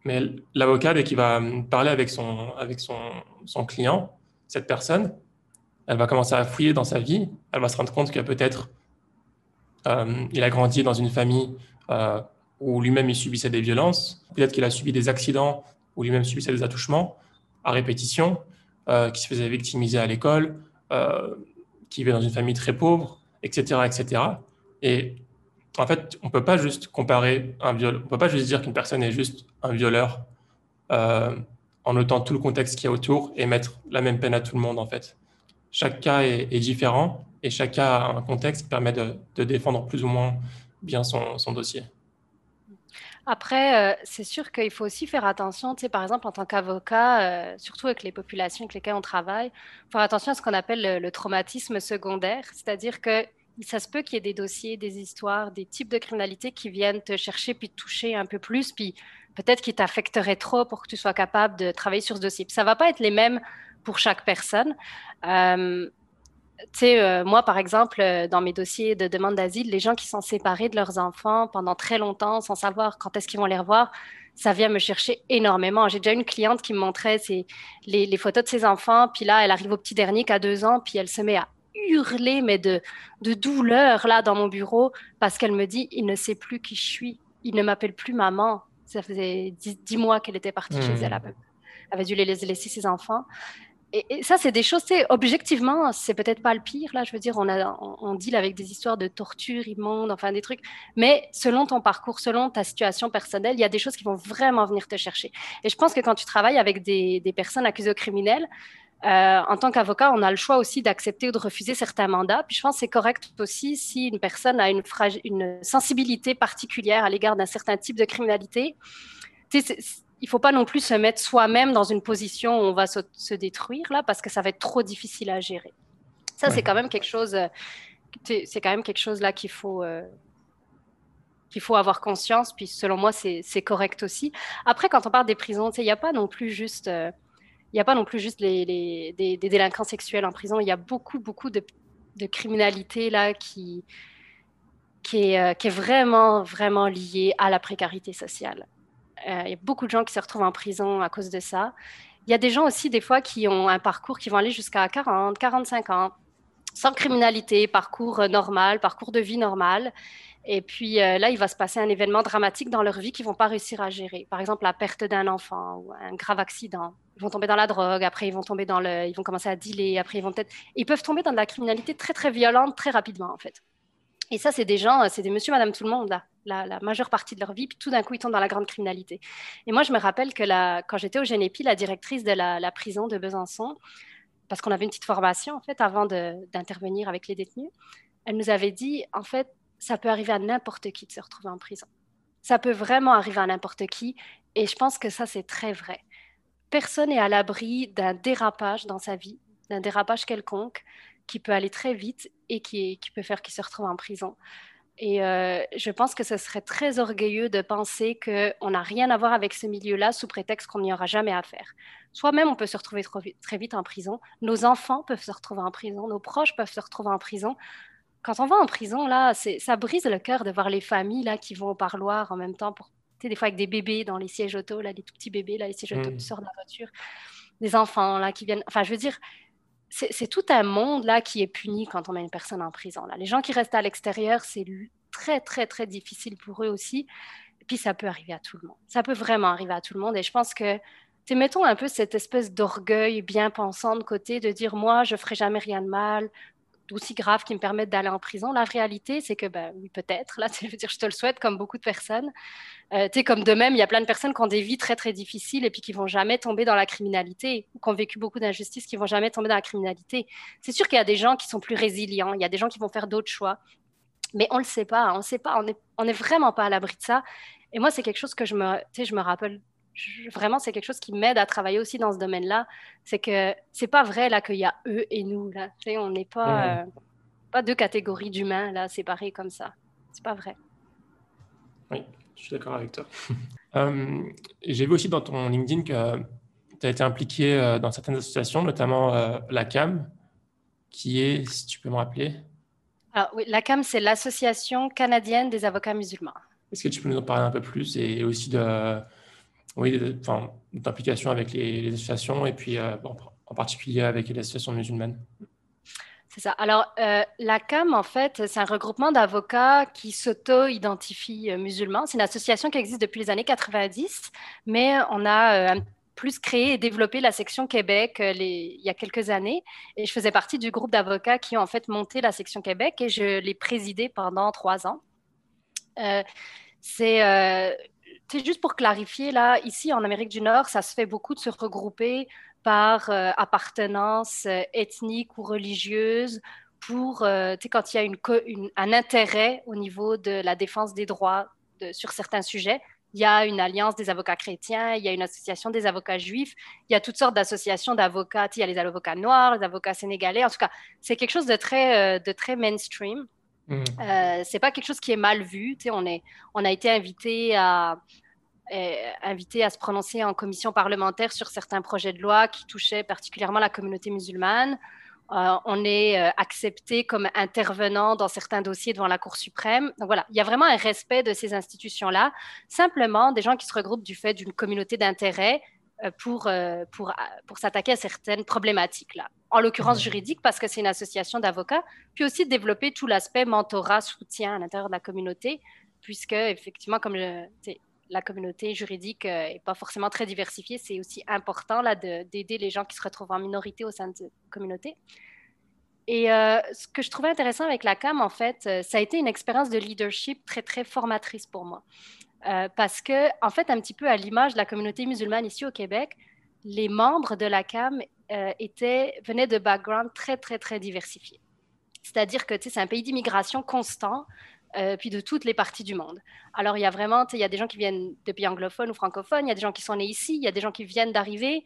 Speaker 1: Mais l'avocat, dès qu'il va parler avec son, avec son, son client, cette personne, elle va commencer à fouiller dans sa vie, elle va se rendre compte que peut-être euh, il a grandi dans une famille euh, où lui-même il subissait des violences, peut-être qu'il a subi des accidents où lui-même subissait des attouchements à répétition, euh, qui se faisait victimiser à l'école, euh, qui vivait dans une famille très pauvre, etc., etc. Et en fait, on peut pas juste comparer un viol, on peut pas juste dire qu'une personne est juste un violeur euh, en notant tout le contexte qu'il y a autour et mettre la même peine à tout le monde en fait. Chaque cas est, différent et chaque cas a un contexte qui permet de, défendre plus ou moins bien son, son dossier.
Speaker 2: Après, euh, c'est sûr qu'il faut aussi faire attention, tu sais, par exemple, en tant qu'avocat, euh, surtout avec les populations avec lesquelles on travaille, faire attention à ce qu'on appelle le, traumatisme secondaire, c'est-à-dire que ça se peut qu'il y ait des dossiers, des histoires, des types de criminalité qui viennent te chercher puis te toucher un peu plus, puis peut-être qui t'affecteraient trop pour que tu sois capable de travailler sur ce dossier. ça va pas être les mêmes pour chaque personne. Euh, tu sais, euh, moi, par exemple, euh, dans mes dossiers de demande d'asile, les gens qui sont séparés de leurs enfants pendant très longtemps, sans savoir quand est-ce qu'ils vont les revoir, ça vient me chercher énormément. J'ai déjà une cliente qui me montrait les, les, photos de ses enfants, puis là, elle arrive au petit dernier qui a deux ans, puis elle se met à hurler, mais de, de douleur, là, dans mon bureau, parce qu'elle me dit, il ne sait plus qui je suis, il ne m'appelle plus maman. Ça faisait dix, mois qu'elle était partie chez elle, elle avait dû les laisser ses enfants et, ça, c'est des choses, objectivement, c'est peut-être pas le pire. Là, je veux dire, on, a, on, deal avec des histoires de torture immonde, enfin des trucs. Mais selon ton parcours, selon ta situation personnelle, il y a des choses qui vont vraiment venir te chercher. Et je pense que quand tu travailles avec des, des personnes accusées au criminel, euh, en tant qu'avocat, on a le choix aussi d'accepter ou de refuser certains mandats. Puis je pense que c'est correct aussi si une personne a une, une sensibilité particulière à l'égard d'un certain type de criminalité il faut pas non plus se mettre soi-même dans une position où on va se, détruire là parce que ça va être trop difficile à gérer. Ça, c'est quand même quelque chose. Euh, c'est quand même quelque chose là qu'il faut. Euh, qu'il faut avoir conscience, puis selon moi, c'est correct aussi. Après, quand on parle des prisons, il n'y a pas non plus juste, euh, il y a pas non plus juste des, délinquants sexuels en prison. Il y a beaucoup, beaucoup de, criminalité là qui, qui est, vraiment, vraiment lié à la précarité sociale. il y a beaucoup de gens qui se retrouvent en prison à cause de ça. Il y a des gens aussi, des fois, qui ont un parcours qui vont aller jusqu'à 40, 45 ans, sans criminalité, parcours normal, parcours de vie normal. Et puis euh, là, il va se passer un événement dramatique dans leur vie qu'ils vont pas réussir à gérer. Par exemple, la perte d'un enfant ou un grave accident. Ils vont tomber dans la drogue, après ils vont tomber dans le, ils vont commencer à dealer, après ils vont peut-être, ils peuvent tomber dans de la criminalité très très violente très rapidement en fait. Et ça, c'est des gens, c'est des monsieur, madame, tout le monde, là, la, majeure partie de leur vie, puis tout d'un coup, ils tombent dans la grande criminalité. Et moi, je me rappelle que la, quand j'étais au Génépi, la directrice de la, la prison de Besançon, parce qu'on avait une petite formation, en fait, avant d'intervenir avec les détenus, elle nous avait dit, en fait, ça peut arriver à n'importe qui de se retrouver en prison. Ça peut vraiment arriver à n'importe qui. Et je pense que ça, c'est très vrai. Personne n'est à l'abri d'un dérapage dans sa vie, d'un dérapage quelconque qui peut aller très vite et qui, peut faire qu'il se retrouve en prison. Et euh, je pense que ce serait très orgueilleux de penser qu'on n'a rien à voir avec ce milieu-là sous prétexte qu'on n'y aura jamais à faire. Soi-même, on peut se retrouver très vite en prison. Nos enfants peuvent se retrouver en prison. Nos proches peuvent se retrouver en prison quand on va en prison, là, ça brise le cœur de voir les familles là, qui vont au parloir en même temps pour, des fois avec des bébés dans les sièges auto, là, des tout petits bébés, là, les sièges auto qui sortent de la voiture, des enfants là, qui viennent. Enfin, je veux dire, c'est tout un monde là qui est puni quand on met une personne en prison. Là. Les gens qui restent à l'extérieur, c'est très, très, très difficile pour eux aussi. Et puis, ça peut arriver à tout le monde. Ça peut vraiment arriver à tout le monde. Et je pense que, mettons un peu cette espèce d'orgueil bien pensant de côté, de dire, moi, je ferai jamais rien de mal, aussi graves qui me permettent d'aller en prison. La réalité, c'est que, ben, oui, peut-être, là, je veux dire, je te le souhaite, comme beaucoup de personnes. Euh, tu sais, comme de même, il y a plein de personnes qui ont des vies très, très difficiles et puis qui vont jamais tomber dans la criminalité, ou qui ont vécu beaucoup d'injustices, qui vont jamais tomber dans la criminalité. C'est sûr qu'il y a des gens qui sont plus résilients, il y a des gens qui vont faire d'autres choix, mais on le sait pas, on ne sait pas, on n'est on est vraiment pas à l'abri de ça. Et moi, c'est quelque chose que je me, je me rappelle vraiment, c'est quelque chose qui m'aide à travailler aussi dans ce domaine-là. C'est que c'est pas vrai là qu'il y a eux et nous. Là. on n'est pas, euh, pas deux catégories d'humains là séparées comme ça. C'est pas vrai.
Speaker 1: Oui, je suis d'accord avec toi. Euh, j'ai vu aussi dans ton LinkedIn que tu as été impliqué euh, dans certaines associations, notamment la CAM, qui est, si tu peux me rappeler.
Speaker 2: Alors, oui, la CAM, c'est l'Association canadienne des avocats musulmans.
Speaker 1: Est-ce que tu peux nous en parler un peu plus et aussi de oui, d'implication avec les, associations et puis euh, en particulier avec les associations musulmanes.
Speaker 2: C'est ça. Alors, euh, la CAM, en fait, c'est un regroupement d'avocats qui s'auto-identifient euh, musulmans. C'est une association qui existe depuis les années 90, mais on a plus créé et développé la section Québec il y a quelques années. Et je faisais partie du groupe d'avocats qui ont en fait monté la section Québec et je l'ai présidée pendant trois ans. c'est c'est juste pour clarifier, là, ici en Amérique du Nord, ça se fait beaucoup de se regrouper par euh, appartenance euh, ethnique ou religieuse pour, euh, quand il y a un intérêt au niveau de la défense des droits sur certains sujets. Il y a une alliance des avocats chrétiens, il y a une association des avocats juifs, il y a toutes sortes d'associations d'avocats. Il y a les avocats noirs, les avocats sénégalais. En tout cas, c'est quelque chose de très mainstream. Mm. Euh, c'est pas quelque chose qui est mal vu. On, a été invité à, euh, à se prononcer en commission parlementaire sur certains projets de loi qui touchaient particulièrement la communauté musulmane. Euh, on est accepté comme intervenant dans certains dossiers devant la Cour suprême. Donc voilà, il y a vraiment un respect de ces institutions-là. Simplement, des gens qui se regroupent du fait d'une communauté d'intérêt euh, pour, euh, pour, euh, pour s'attaquer à certaines problématiques, là. En l'occurrence juridique, parce que c'est une association d'avocats, puis aussi développer tout l'aspect mentorat, soutien à l'intérieur de la communauté, puisque, effectivement, comme la communauté juridique n'est pas forcément très diversifiée, c'est aussi important là, d'aider les gens qui se retrouvent en minorité au sein de la communauté. Et ce que je trouvais intéressant avec la CAM, en fait, ça a été une expérience de leadership très, très formatrice pour moi. Euh, parce que, en fait, un petit peu à l'image de la communauté musulmane ici au Québec, les membres de la CAM euh, venaient de backgrounds très, très, très diversifiés. C'est-à-dire que c'est un pays d'immigration constant, euh, puis de toutes les parties du monde. Alors, il y a vraiment, il y a des gens qui viennent de pays anglophones ou francophones, il y a des gens qui sont nés ici, il y a des gens qui viennent d'arriver,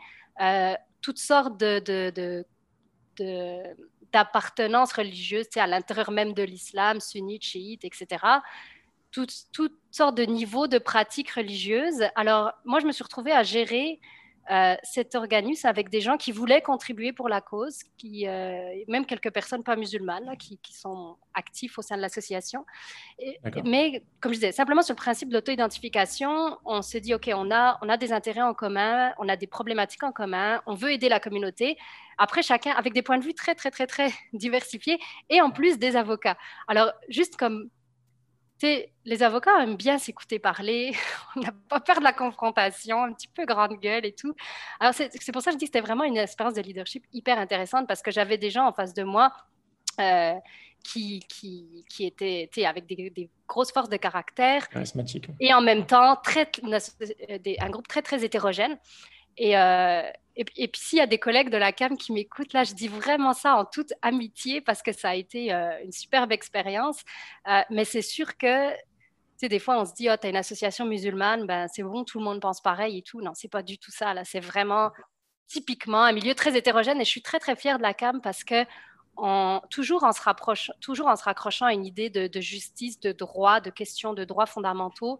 Speaker 2: toutes sortes de, de, d'appartenance religieuse à l'intérieur même de l'islam, sunnite, chiite, etc toutes, sortes de niveaux de pratiques religieuses. Alors, moi, je me suis retrouvée à gérer euh, cet organisme avec des gens qui voulaient contribuer pour la cause, qui, euh, même quelques personnes pas musulmanes qui, sont actifs au sein de l'association. Mais comme je disais, simplement sur le principe de l'auto-identification, on s'est dit, OK, on a, on a des intérêts en commun, on a des problématiques en commun, on veut aider la communauté. Après, chacun avec des points de vue très, très, très, très diversifiés et en plus des avocats. Alors, juste comme les avocats aiment bien s'écouter parler, on n'a pas peur de la confrontation, un petit peu grande gueule et tout. Alors, c'est pour ça que je dis que c'était vraiment une expérience de leadership hyper intéressante parce que j'avais des gens en face de moi euh, qui, qui, qui, étaient avec des, grosses forces de caractère. Et en même temps, très, un groupe très, très hétérogène. Et, euh, et, puis, s'il y a des collègues de la CAM qui m'écoutent, là, je dis vraiment ça en toute amitié parce que ça a été euh, une superbe expérience. Euh, mais c'est sûr que, tu sais, des fois, on se dit, oh, tu as une association musulmane, ben, c'est bon, tout le monde pense pareil et tout. Non, c'est pas du tout ça. Là, c'est vraiment typiquement un milieu très hétérogène. Et je suis très, très fière de la CAM parce que toujours, en se rapproche, toujours en se raccrochant à une idée de, de justice, de droit, de questions de droits fondamentaux,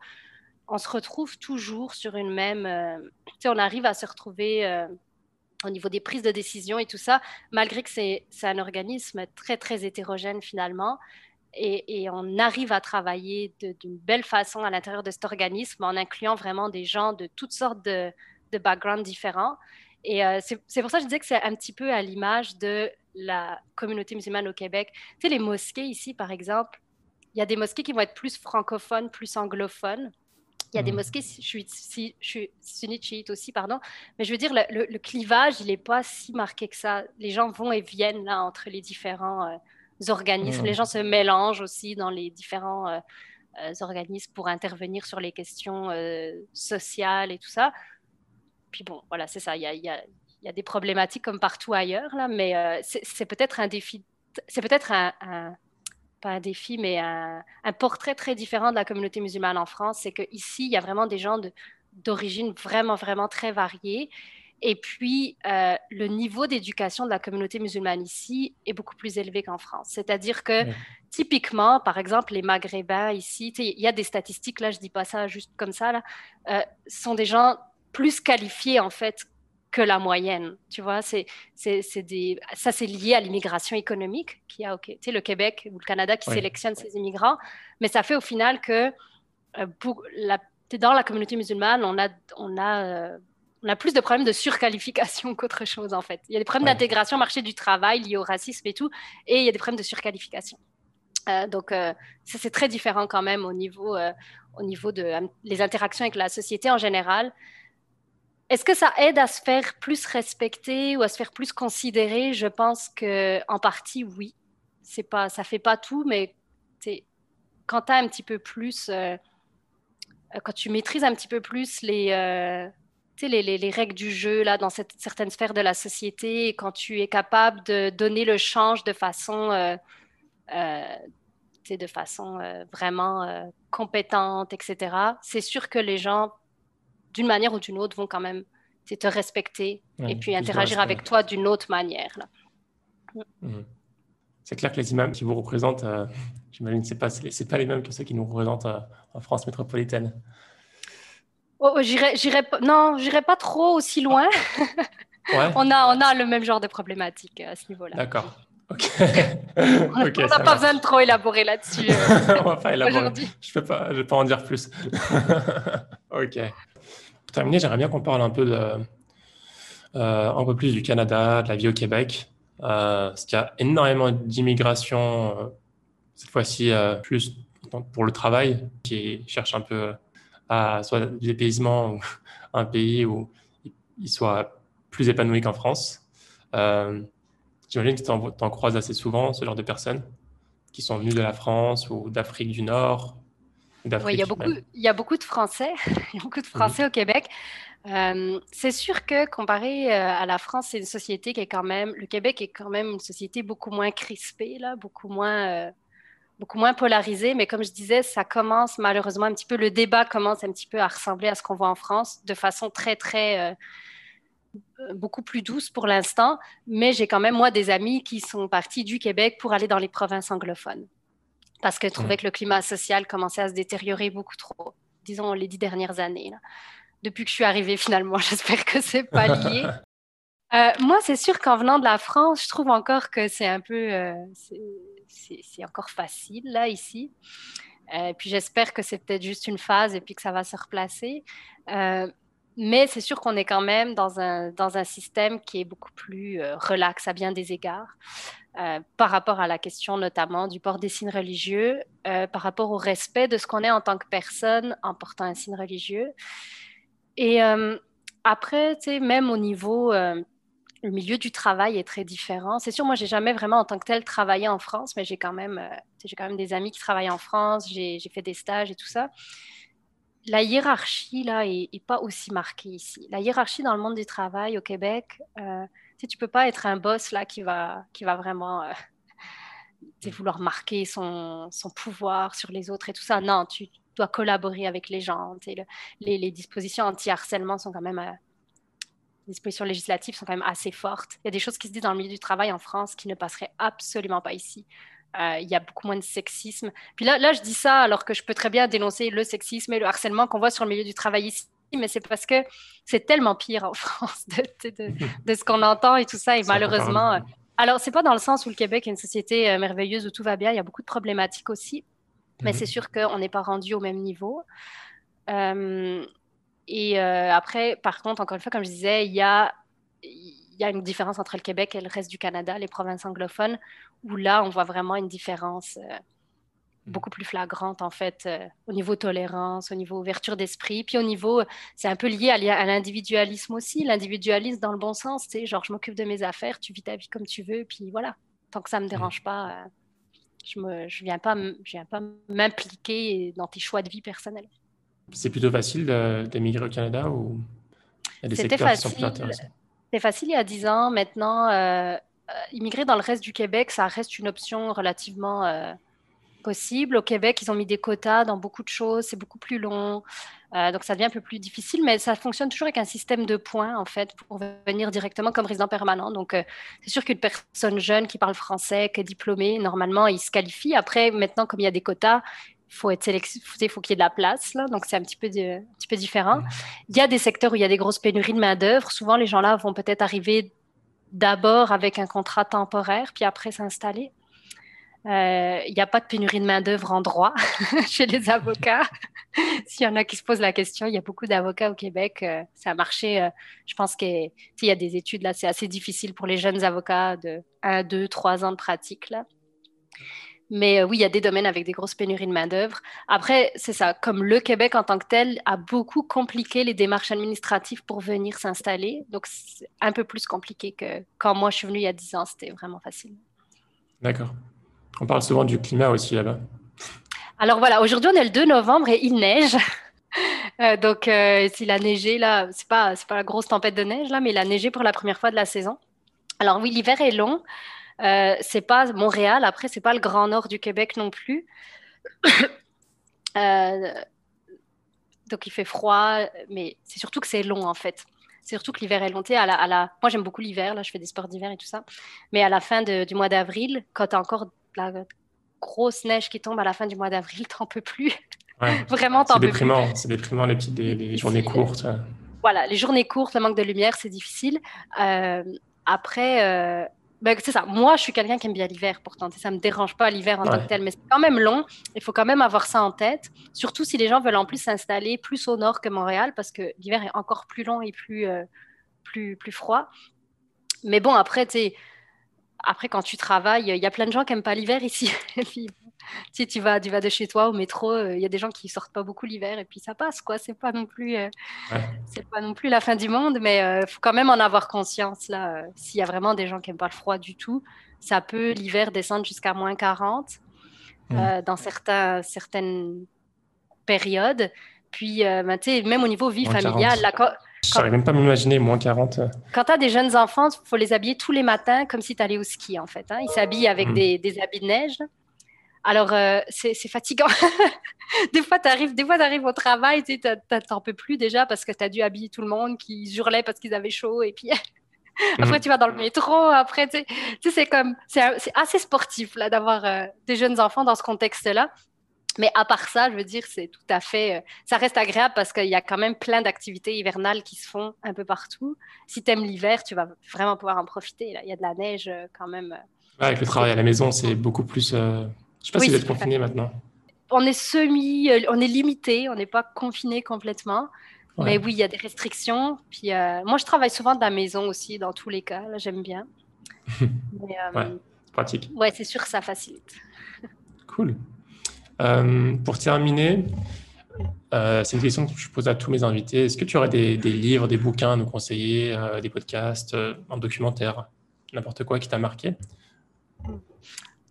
Speaker 2: on se retrouve toujours sur une même. Euh, on arrive à se retrouver euh, au niveau des prises de décision et tout ça, malgré que c'est un organisme très, très hétérogène finalement. Et, on arrive à travailler d'une belle façon à l'intérieur de cet organisme en incluant vraiment des gens de toutes sortes de, de backgrounds différents. Et euh, c'est pour ça que je disais que c'est un petit peu à l'image de la communauté musulmane au Québec. Tu sais, les mosquées ici, par exemple, il y a des mosquées qui vont être plus francophones, plus anglophones. Il y a des mmh. mosquées, je suis, si, je suis sunnite chiite aussi, pardon. Mais je veux dire, le, clivage, il n'est pas si marqué que ça. Les gens vont et viennent là entre les différents euh, organismes. Les mmh. gens se mélangent aussi dans les différents euh, euh, organismes pour intervenir sur les questions sociales et tout ça. Puis bon, voilà, c'est ça. Il y a, y, a, y a, des problématiques comme partout ailleurs, là, mais c'est peut-être un défi. C'est peut-être un pas un défi, mais un, portrait très différent de la communauté musulmane en France. C'est qu'ici, il y a vraiment des gens d'origine vraiment, vraiment très variée. Et puis, euh, le niveau d'éducation de la communauté musulmane ici est beaucoup plus élevé qu'en France. C'est-à-dire que, typiquement, par exemple, les Maghrébins ici, il y a des statistiques, là, je ne dis pas ça juste comme ça, là, euh, sont des gens plus qualifiés, en fait, que la moyenne. Tu vois, c'est, c'est, des, ça, c'est lié à l'immigration économique qui a, tu sais, le Québec ou le Canada qui sélectionne ces immigrants, mais ça fait au final que euh, pour la, dans la communauté musulmane, on a, on a, euh, on a plus de problèmes de surqualification qu'autre chose en fait. Il y a des problèmes d'intégration au marché du travail liés au racisme et tout, et il y a des problèmes de surqualification. Euh, donc, ça, c'est très différent quand même au niveau, au niveau de les interactions avec la société en général. Est-ce que ça aide à se faire plus respecter ou à se faire plus considérer? Je pense que en partie oui. C'est pas, ça fait pas tout, mais quand tu as un petit peu plus, euh, quand tu maîtrises un petit peu plus les, euh, les, les, règles du jeu là dans cette, certaines sphères de la société, et quand tu es capable de donner le change de façon, euh, de façon vraiment compétente, etc. C'est sûr que les gens d'une manière ou d'une autre, vont quand même te respecter et puis interagir avec toi d'une autre manière.
Speaker 1: Mhm. C'est clair que les imams qui vous représentent, euh, j'imagine que ce pas, c'est pas les mêmes que ceux qui nous représentent euh, en France métropolitaine.
Speaker 2: Oh, oh j'irai, non, j'irai pas trop aussi loin. on, a, on a le même genre de problématique euh, à ce niveau-là.
Speaker 1: D'accord. Ok.
Speaker 2: on n'a pas besoin de trop élaborer là-dessus.
Speaker 1: on va pas élaborer. Je ne pas, je vais pas en dire plus. ok terminer, j'aimerais bien qu'on parle un peu, euh, un peu plus du Canada, de la vie au Québec. Euh, parce qu'il y a énormément d'immigration, euh, cette fois-ci plus pour le travail, qui cherche un peu à soit du dépaysement ou un pays où il soit plus épanoui qu'en France. J'imagine que tu en, croises assez souvent, ce genre de personnes qui sont venues de la France ou d'Afrique du Nord
Speaker 2: oui, il, y a beaucoup, il y a beaucoup de Français, il y a beaucoup de Français au Québec. Euh, c'est sûr que comparé euh, à la France, c'est une société qui est quand même, le Québec est quand même une société beaucoup moins crispée, là, beaucoup moins, euh, beaucoup moins polarisée. Mais comme je disais, ça commence malheureusement un petit peu, le débat commence un petit peu à ressembler à ce qu'on voit en France, de façon très très beaucoup plus douce pour l'instant. Mais j'ai quand même moi des amis qui sont partis du Québec pour aller dans les provinces anglophones parce qu'elle trouvait que le climat social commençait à se détériorer beaucoup trop, disons les dix dernières années. depuis que je suis arrivée finalement. J'espère que c'est pas lié. Euh, moi, c'est sûr qu'en venant de la France, je trouve encore que c'est un peu, euh, c'est encore facile là ici. Euh, puis j'espère que c'est peut-être juste une phase et puis que ça va se replacer. mais c'est sûr qu'on est quand même dans un, dans un système qui est beaucoup plus relax à bien des égards. Par rapport à la question notamment du port des signes religieux, par rapport au respect de ce qu'on est en tant que personne en portant un signe religieux. Et après, tu sais, même au niveau le milieu du travail est très différent. C'est sûr, moi, j'ai jamais vraiment en tant que tel travaillé en France, mais j'ai quand même, euh, j'ai quand même des amis qui travaillent en France. J'ai fait des stages et tout ça. La hiérarchie là est, pas aussi marquée ici. La hiérarchie dans le monde du travail au Québec, tu peux pas être un boss là qui va, qui va vraiment euh, vouloir marquer son, son, pouvoir sur les autres et tout ça. Non, tu dois collaborer avec les gens. les, les, dispositions anti-harcèlement sont quand même euh, les dispositions législatives sont quand même assez fortes. Il y a des choses qui se disent dans le milieu du travail en France qui ne passeraient absolument pas ici. Euh, il y a beaucoup moins de sexisme. Puis là, là, je dis ça alors que je peux très bien dénoncer le sexisme et le harcèlement qu'on voit sur le milieu du travail ici, mais c'est parce que c'est tellement pire en France de, de, ce qu'on entend et tout ça. Et malheureusement, euh, alors c'est pas dans le sens où le Québec est une société euh, merveilleuse où tout va bien. Il y a beaucoup de problématiques aussi, mais mhm. c'est sûr qu'on n'est pas rendu au même niveau. Et euh, après, par contre, encore une fois, comme je disais, il y a, y a une différence entre le Québec et le reste du Canada, les provinces anglophones, où là, on voit vraiment une différence. Beaucoup plus flagrante, en fait, euh, au niveau tolérance, au niveau ouverture d'esprit. Puis au niveau, c'est un peu lié à, à l'individualisme aussi, l'individualisme dans le bon sens, tu sais, genre, je m'occupe de mes affaires, tu vis ta vie comme tu veux, puis voilà, tant que ça ne me hmm. dérange pas, je ne je viens pas m'impliquer dans tes choix de vie personnels.
Speaker 1: C'est plutôt facile d'émigrer au Canada ou il y a des secteurs facile. qui sont plus intéressants?
Speaker 2: C'est facile il y a 10 ans. Maintenant, euh, euh, immigrer dans le reste du Québec, ça reste une option relativement euh, possible. Au Québec, ils ont mis des quotas dans beaucoup de choses, c'est beaucoup plus long. donc ça devient un peu plus difficile, mais ça fonctionne toujours avec un système de points, en fait, pour venir directement comme résident permanent. Donc c'est sûr qu'une personne jeune qui parle français, qui est diplômée, normalement, il se qualifie. Après, maintenant, comme il y a des quotas, faut être il faut qu'il y ait de la place là, donc c'est un petit peu un petit peu différent. Il y a des secteurs où il y a des grosses pénuries de main d'œuvre. Souvent, les gens là vont peut-être arriver d'abord avec un contrat temporaire, puis après s'installer. Euh, il n'y a pas de pénurie de main d'œuvre en droit chez les avocats. S'il y en a qui se posent la question, il y a beaucoup d'avocats au Québec. Euh, un marché, euh, je pense qu'il y a des études là, c'est assez difficile pour les jeunes avocats de 1, 2, 3 ans de pratique là. Mais euh, oui, il y a des domaines avec des grosses pénuries de main-d'œuvre. Après, c'est ça, comme le Québec en tant que tel a beaucoup compliqué les démarches administratives pour venir s'installer. Donc, c'est un peu plus compliqué que quand moi je suis venue il y a 10 ans, c'était vraiment facile.
Speaker 1: D'accord. On parle souvent du climat aussi là-bas.
Speaker 2: Alors voilà, aujourd'hui on est le 2 novembre et il neige. Euh, donc, euh, s'il a neigé là, c'est pas, c'est pas la grosse tempête de neige là, mais il a neigé pour la première fois de la saison. Alors oui, l'hiver est long. Euh, c'est pas Montréal, après, c'est pas le grand nord du Québec non plus. Euh, donc il fait froid, mais c'est surtout que c'est long en fait. C'est surtout que l'hiver est long. À la, à la... Moi j'aime beaucoup l'hiver, là je fais des sports d'hiver et tout ça. Mais à la fin du mois d'avril, quand tu as encore la grosse neige qui tombe à la fin du mois d'avril, t'en peux plus. Vraiment, t'en
Speaker 1: peux déprimant, C'est déprimant les, petites, les, journées courtes.
Speaker 2: Voilà, les journées courtes, le manque de lumière, c'est difficile. Euh, après, ben, c'est ça. Moi, je suis quelqu'un qui aime bien l'hiver, pourtant. Ça ne me dérange pas l'hiver en tant que tel, mais c'est quand même long. Il faut quand même avoir ça en tête. Surtout si les gens veulent en plus s'installer plus au nord que Montréal, parce que l'hiver est encore plus long et plus, euh, plus, plus froid. Mais bon, après, tu après, quand tu travailles, il y a plein de gens qui n'aiment pas l'hiver ici. si tu vas, tu vas de chez toi au métro, euh, il y a des gens qui sortent pas beaucoup l'hiver et puis ça passe, quoi. C'est pas non plus, euh, c'est pas non plus la fin du monde, mais il euh, faut quand même en avoir conscience là. S'il y a vraiment des gens qui aiment pas le froid du tout, ça peut l'hiver descendre jusqu'à moins 40 mmh. dans certains, certaines périodes. Puis, ben, même au niveau vie familiale, la,
Speaker 1: je n'arrive même pas à m'imaginer, moins 40.
Speaker 2: Quand tu as des jeunes enfants, il faut les habiller tous les matins comme si tu allais au ski, en fait. Hein. Ils s'habillent avec mmh. des, des, habits de neige. Alors, euh, c'est fatigant. des fois, tu arrives, des fois, arrives au travail, tu n'en peux plus déjà parce que tu as dû habiller tout le monde qui hurlait parce qu'ils avaient chaud. Et puis, après, mm. tu vas dans le métro. Après, tu sais, c'est comme, c'est assez sportif là d'avoir euh, des jeunes enfants dans ce contexte-là. Mais à part ça, je veux dire, c'est tout à fait. Euh, ça reste agréable parce qu'il y a quand même plein d'activités hivernales qui se font un peu partout. Si tu aimes l'hiver, tu vas vraiment pouvoir en profiter. Il y a de la neige euh, quand même.
Speaker 1: Euh. avec le travail à la maison, c'est beaucoup plus. Je ne sais pas si vous êtes confiné maintenant.
Speaker 2: On est semi. On est limité, on n'est pas confiné complètement. Mais oui, il y a des restrictions. Puis moi, je travaille souvent de la maison aussi, dans tous les cas. J'aime bien.
Speaker 1: Mais, ouais, pratique.
Speaker 2: Ouais, c'est sûr que ça facilite.
Speaker 1: cool. Euh, pour terminer, euh, c'est une question que je pose à tous mes invités. Est-ce que tu aurais des, livres, des bouquins à nous conseiller, euh, des podcasts, un documentaire, n'importe quoi qui t'a marqué?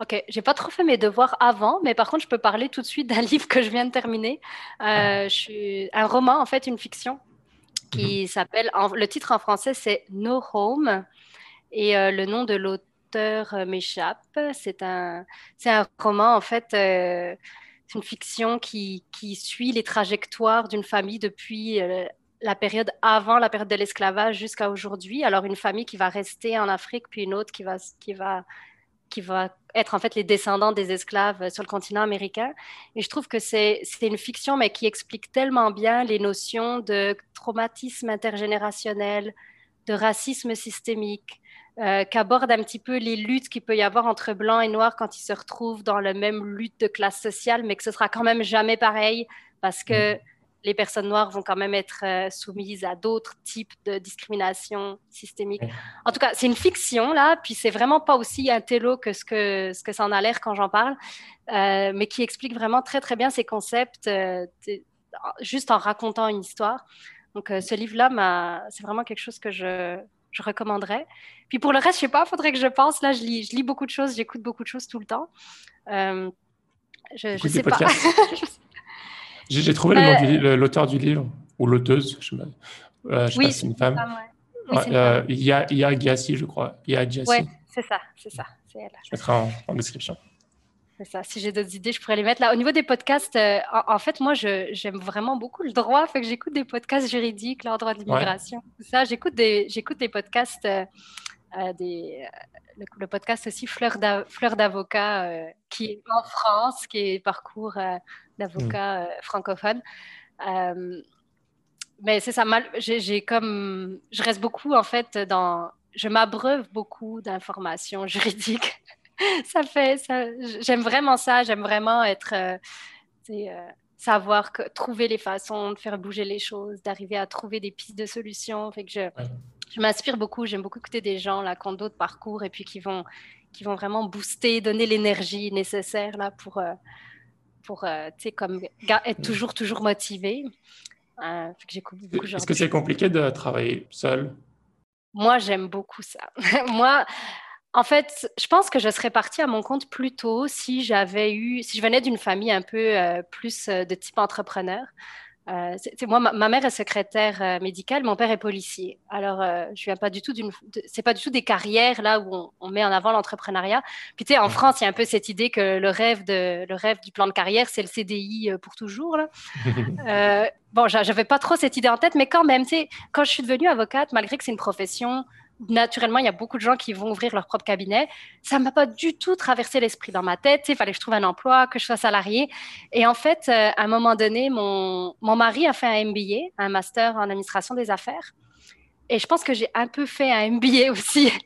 Speaker 2: Ok, j'ai pas trop fait mes devoirs avant, mais par contre, je peux parler tout de suite d'un livre que je viens de terminer. je suis... Un roman, en fait, une fiction, qui mhm. s'appelle. Le titre en français, c'est No Home. Et le nom de l'auteur m'échappe. C'est un, c'est un roman, en fait, euh, c'est une fiction qui, suit les trajectoires d'une famille depuis euh, la période avant la période de l'esclavage jusqu'à aujourd'hui. Alors, une famille qui va rester en Afrique, puis une autre qui va, qui va, qui va être en fait les descendants des esclaves sur le continent américain. Et je trouve que c'est une fiction, mais qui explique tellement bien les notions de traumatisme intergénérationnel, de racisme systémique, euh, qu'aborde un petit peu les luttes qu'il peut y avoir entre blancs et noirs quand ils se retrouvent dans la même lutte de classe sociale, mais que ce sera quand même jamais pareil parce que mm. les personnes noires vont quand même être euh, soumises à d'autres types de discrimination systémique. En tout cas, c'est une fiction là, puis c'est vraiment pas aussi un télo que ce que ce que ça en a l'air quand j'en parle, euh, mais qui explique vraiment très très bien ces concepts juste en racontant une histoire. Donc, ce livre-là, c'est vraiment quelque chose que je, je recommanderais. Puis pour le reste, je sais pas, il faudrait que je pense. Là, je lis, je lis beaucoup de choses, j'écoute beaucoup de choses tout le temps. Euh, je sais pas.
Speaker 1: J'ai trouvé euh, l'auteur du, livre, ou l'auteuse, je ne sais, euh, sais pas si c'est une femme. il, y a, il y a Giassi, je crois. Il y a
Speaker 2: Oui, c'est ça, c'est ça. Elle.
Speaker 1: Je mettrai en description.
Speaker 2: Ça. Si j'ai d'autres idées, je pourrais les mettre là. Au niveau des podcasts, euh, en, fait, moi, j'aime vraiment beaucoup le droit. Fait que j'écoute des podcasts juridiques, le droit de l'immigration, ça. J'écoute des, j'écoute des podcasts, euh, euh, des, le, podcast aussi Fleur d'avocat, qui est en France, qui est parcours d'avocat mm. francophone. mais c'est ça, mal, j'ai comme, je reste beaucoup en fait dans, je m'abreuve beaucoup d'informations juridiques ça fait, ça, j'aime vraiment ça. J'aime vraiment être, euh, euh, savoir que, trouver les façons de faire bouger les choses, d'arriver à trouver des pistes de solutions. Fait que je, je m'inspire beaucoup. J'aime beaucoup écouter des gens là qui ont d'autres parcours et puis qui vont, qui vont vraiment booster, donner l'énergie nécessaire là pour, euh, pour, sais, comme être toujours, toujours motivé.
Speaker 1: Est-ce que c'est compliqué de travailler seul?
Speaker 2: Moi, j'aime beaucoup ça. Moi, en fait, je pense que je serais partie à mon compte plus tôt si j'avais eu, si je venais d'une famille un peu euh, plus euh, de type entrepreneur. Euh, moi, ma, mère est secrétaire médicale, mon père est policier. Alors, je viens pas du tout d'une, c'est pas du tout des carrières là où on, met en avant l'entrepreneuriat. Puis tu sais, en France, il y a un peu cette idée que le rêve de, le rêve du plan de carrière, c'est le CDI pour toujours. Là. bon, j'avais pas trop cette idée en tête, mais quand même, tu sais, quand je suis devenue avocate, malgré que c'est une profession naturellement, il y a beaucoup de gens qui vont ouvrir leur propre cabinet. Ça ne m'a pas du tout traversé l'esprit dans ma tête. Il fallait que je trouve un emploi, que je sois salarié. Et en fait, euh, à un moment donné, mon, mon mari a fait un MBA, un master en administration des affaires. Et je pense que j'ai un peu fait un MBA aussi.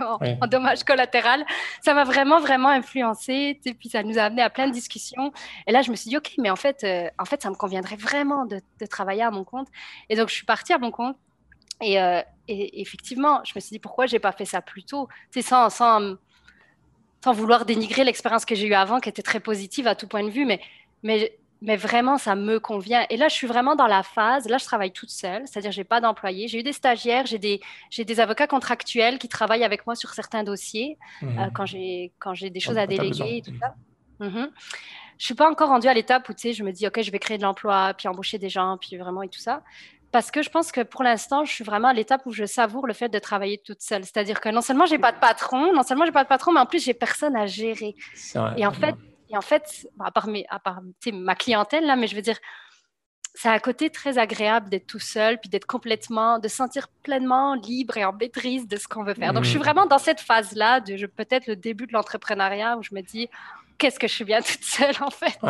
Speaker 2: En, en, dommage collatéral. Ça m'a vraiment, vraiment influencé. Puis ça nous a amené à plein de discussions. Et là, je me suis dit, OK, mais en fait, euh, en fait ça me conviendrait vraiment de, de, travailler à mon compte. Et donc, je suis partie à mon compte. Euh, et, effectivement, je me suis dit pourquoi j'ai pas fait ça plus tôt, sans, sans, sans vouloir dénigrer l'expérience que j'ai eue avant, qui était très positive à tout point de vue, mais, mais, mais vraiment ça me convient. Et là, je suis vraiment dans la phase. Là, je travaille toute seule, c'est-à-dire j'ai pas d'employé. J'ai eu des stagiaires, j'ai des, j'ai des avocats contractuels qui travaillent avec moi sur certains dossiers mmh. euh, quand j'ai quand j'ai des choses à déléguer et tout ça. Mmh. Je suis pas encore rendue à l'étape où tu sais, je me dis ok, je vais créer de l'emploi, puis embaucher des gens, puis vraiment et tout ça parce que je pense que pour l'instant, je suis vraiment à l'étape où je savoure le fait de travailler toute seule. C'est-à-dire que non seulement j'ai pas de patron, non seulement j'ai pas de patron, mais en plus j'ai personne à gérer. et en fait, et en fait, à part, mes, à part ma clientèle là, mais je veux dire, c'est un côté très agréable d'être tout seul, puis d'être complètement, de sentir pleinement libre et en maîtrise de ce qu'on veut faire. Donc, je suis mmh. vraiment dans cette phase-là, de peut-être le début de l'entrepreneuriat où je me dis, qu'est-ce que je suis bien toute seule en fait?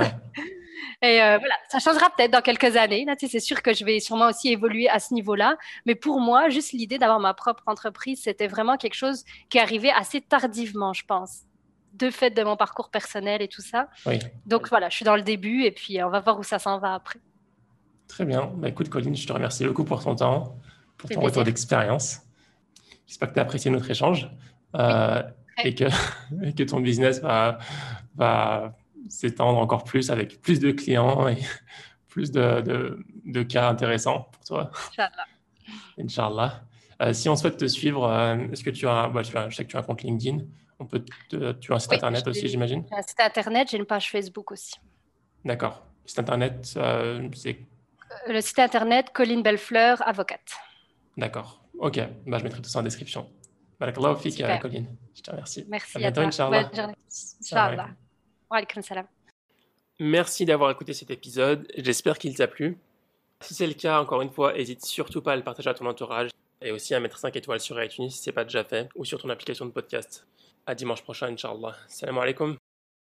Speaker 2: Et euh, voilà, ça changera peut-être dans quelques années. Là, c'est sûr que je vais sûrement aussi évoluer à ce niveau-là. Mais pour moi, juste l'idée d'avoir ma propre entreprise, c'était vraiment quelque chose qui est arrivé assez tardivement, je pense, de fait de mon parcours personnel et tout ça. Donc voilà, je suis dans le début et puis on va voir où ça s'en va après.
Speaker 1: Très bien. Bah, écoute, Colline, je te remercie beaucoup pour ton temps, pour ton retour d'expérience. J'espère que tu as apprécié notre échange euh, et, que, et, que, ton business va, va s'étendre encore plus avec plus de clients et plus de, de, cas intéressants pour toi. Inch'Allah. Inch'Allah. Euh, si on souhaite te suivre, euh, est-ce que tu as, bah, je sais que tu as un compte LinkedIn, on peut tu as un site internet aussi, j'imagine
Speaker 2: J'ai un site internet, j'ai une page Facebook aussi.
Speaker 1: D'accord. Site internet, euh, c'est
Speaker 2: Le site internet, Colline Bellefleur, avocate.
Speaker 1: D'accord. Ok, bah, je mettrai tout ça en description. Barakallahu fik, Colline. Je te remercie.
Speaker 2: Merci à, bientôt, toi. Inch'Allah.
Speaker 1: Merci d'avoir écouté cet épisode, j'espère qu'il t'a plu. Si c'est le cas, encore une fois, n'hésite surtout pas à le partager à ton entourage et aussi à mettre 5 étoiles sur iTunes si ce n'est pas déjà fait ou sur ton application de podcast. À dimanche prochain, Inch'Allah. Salam alaikum.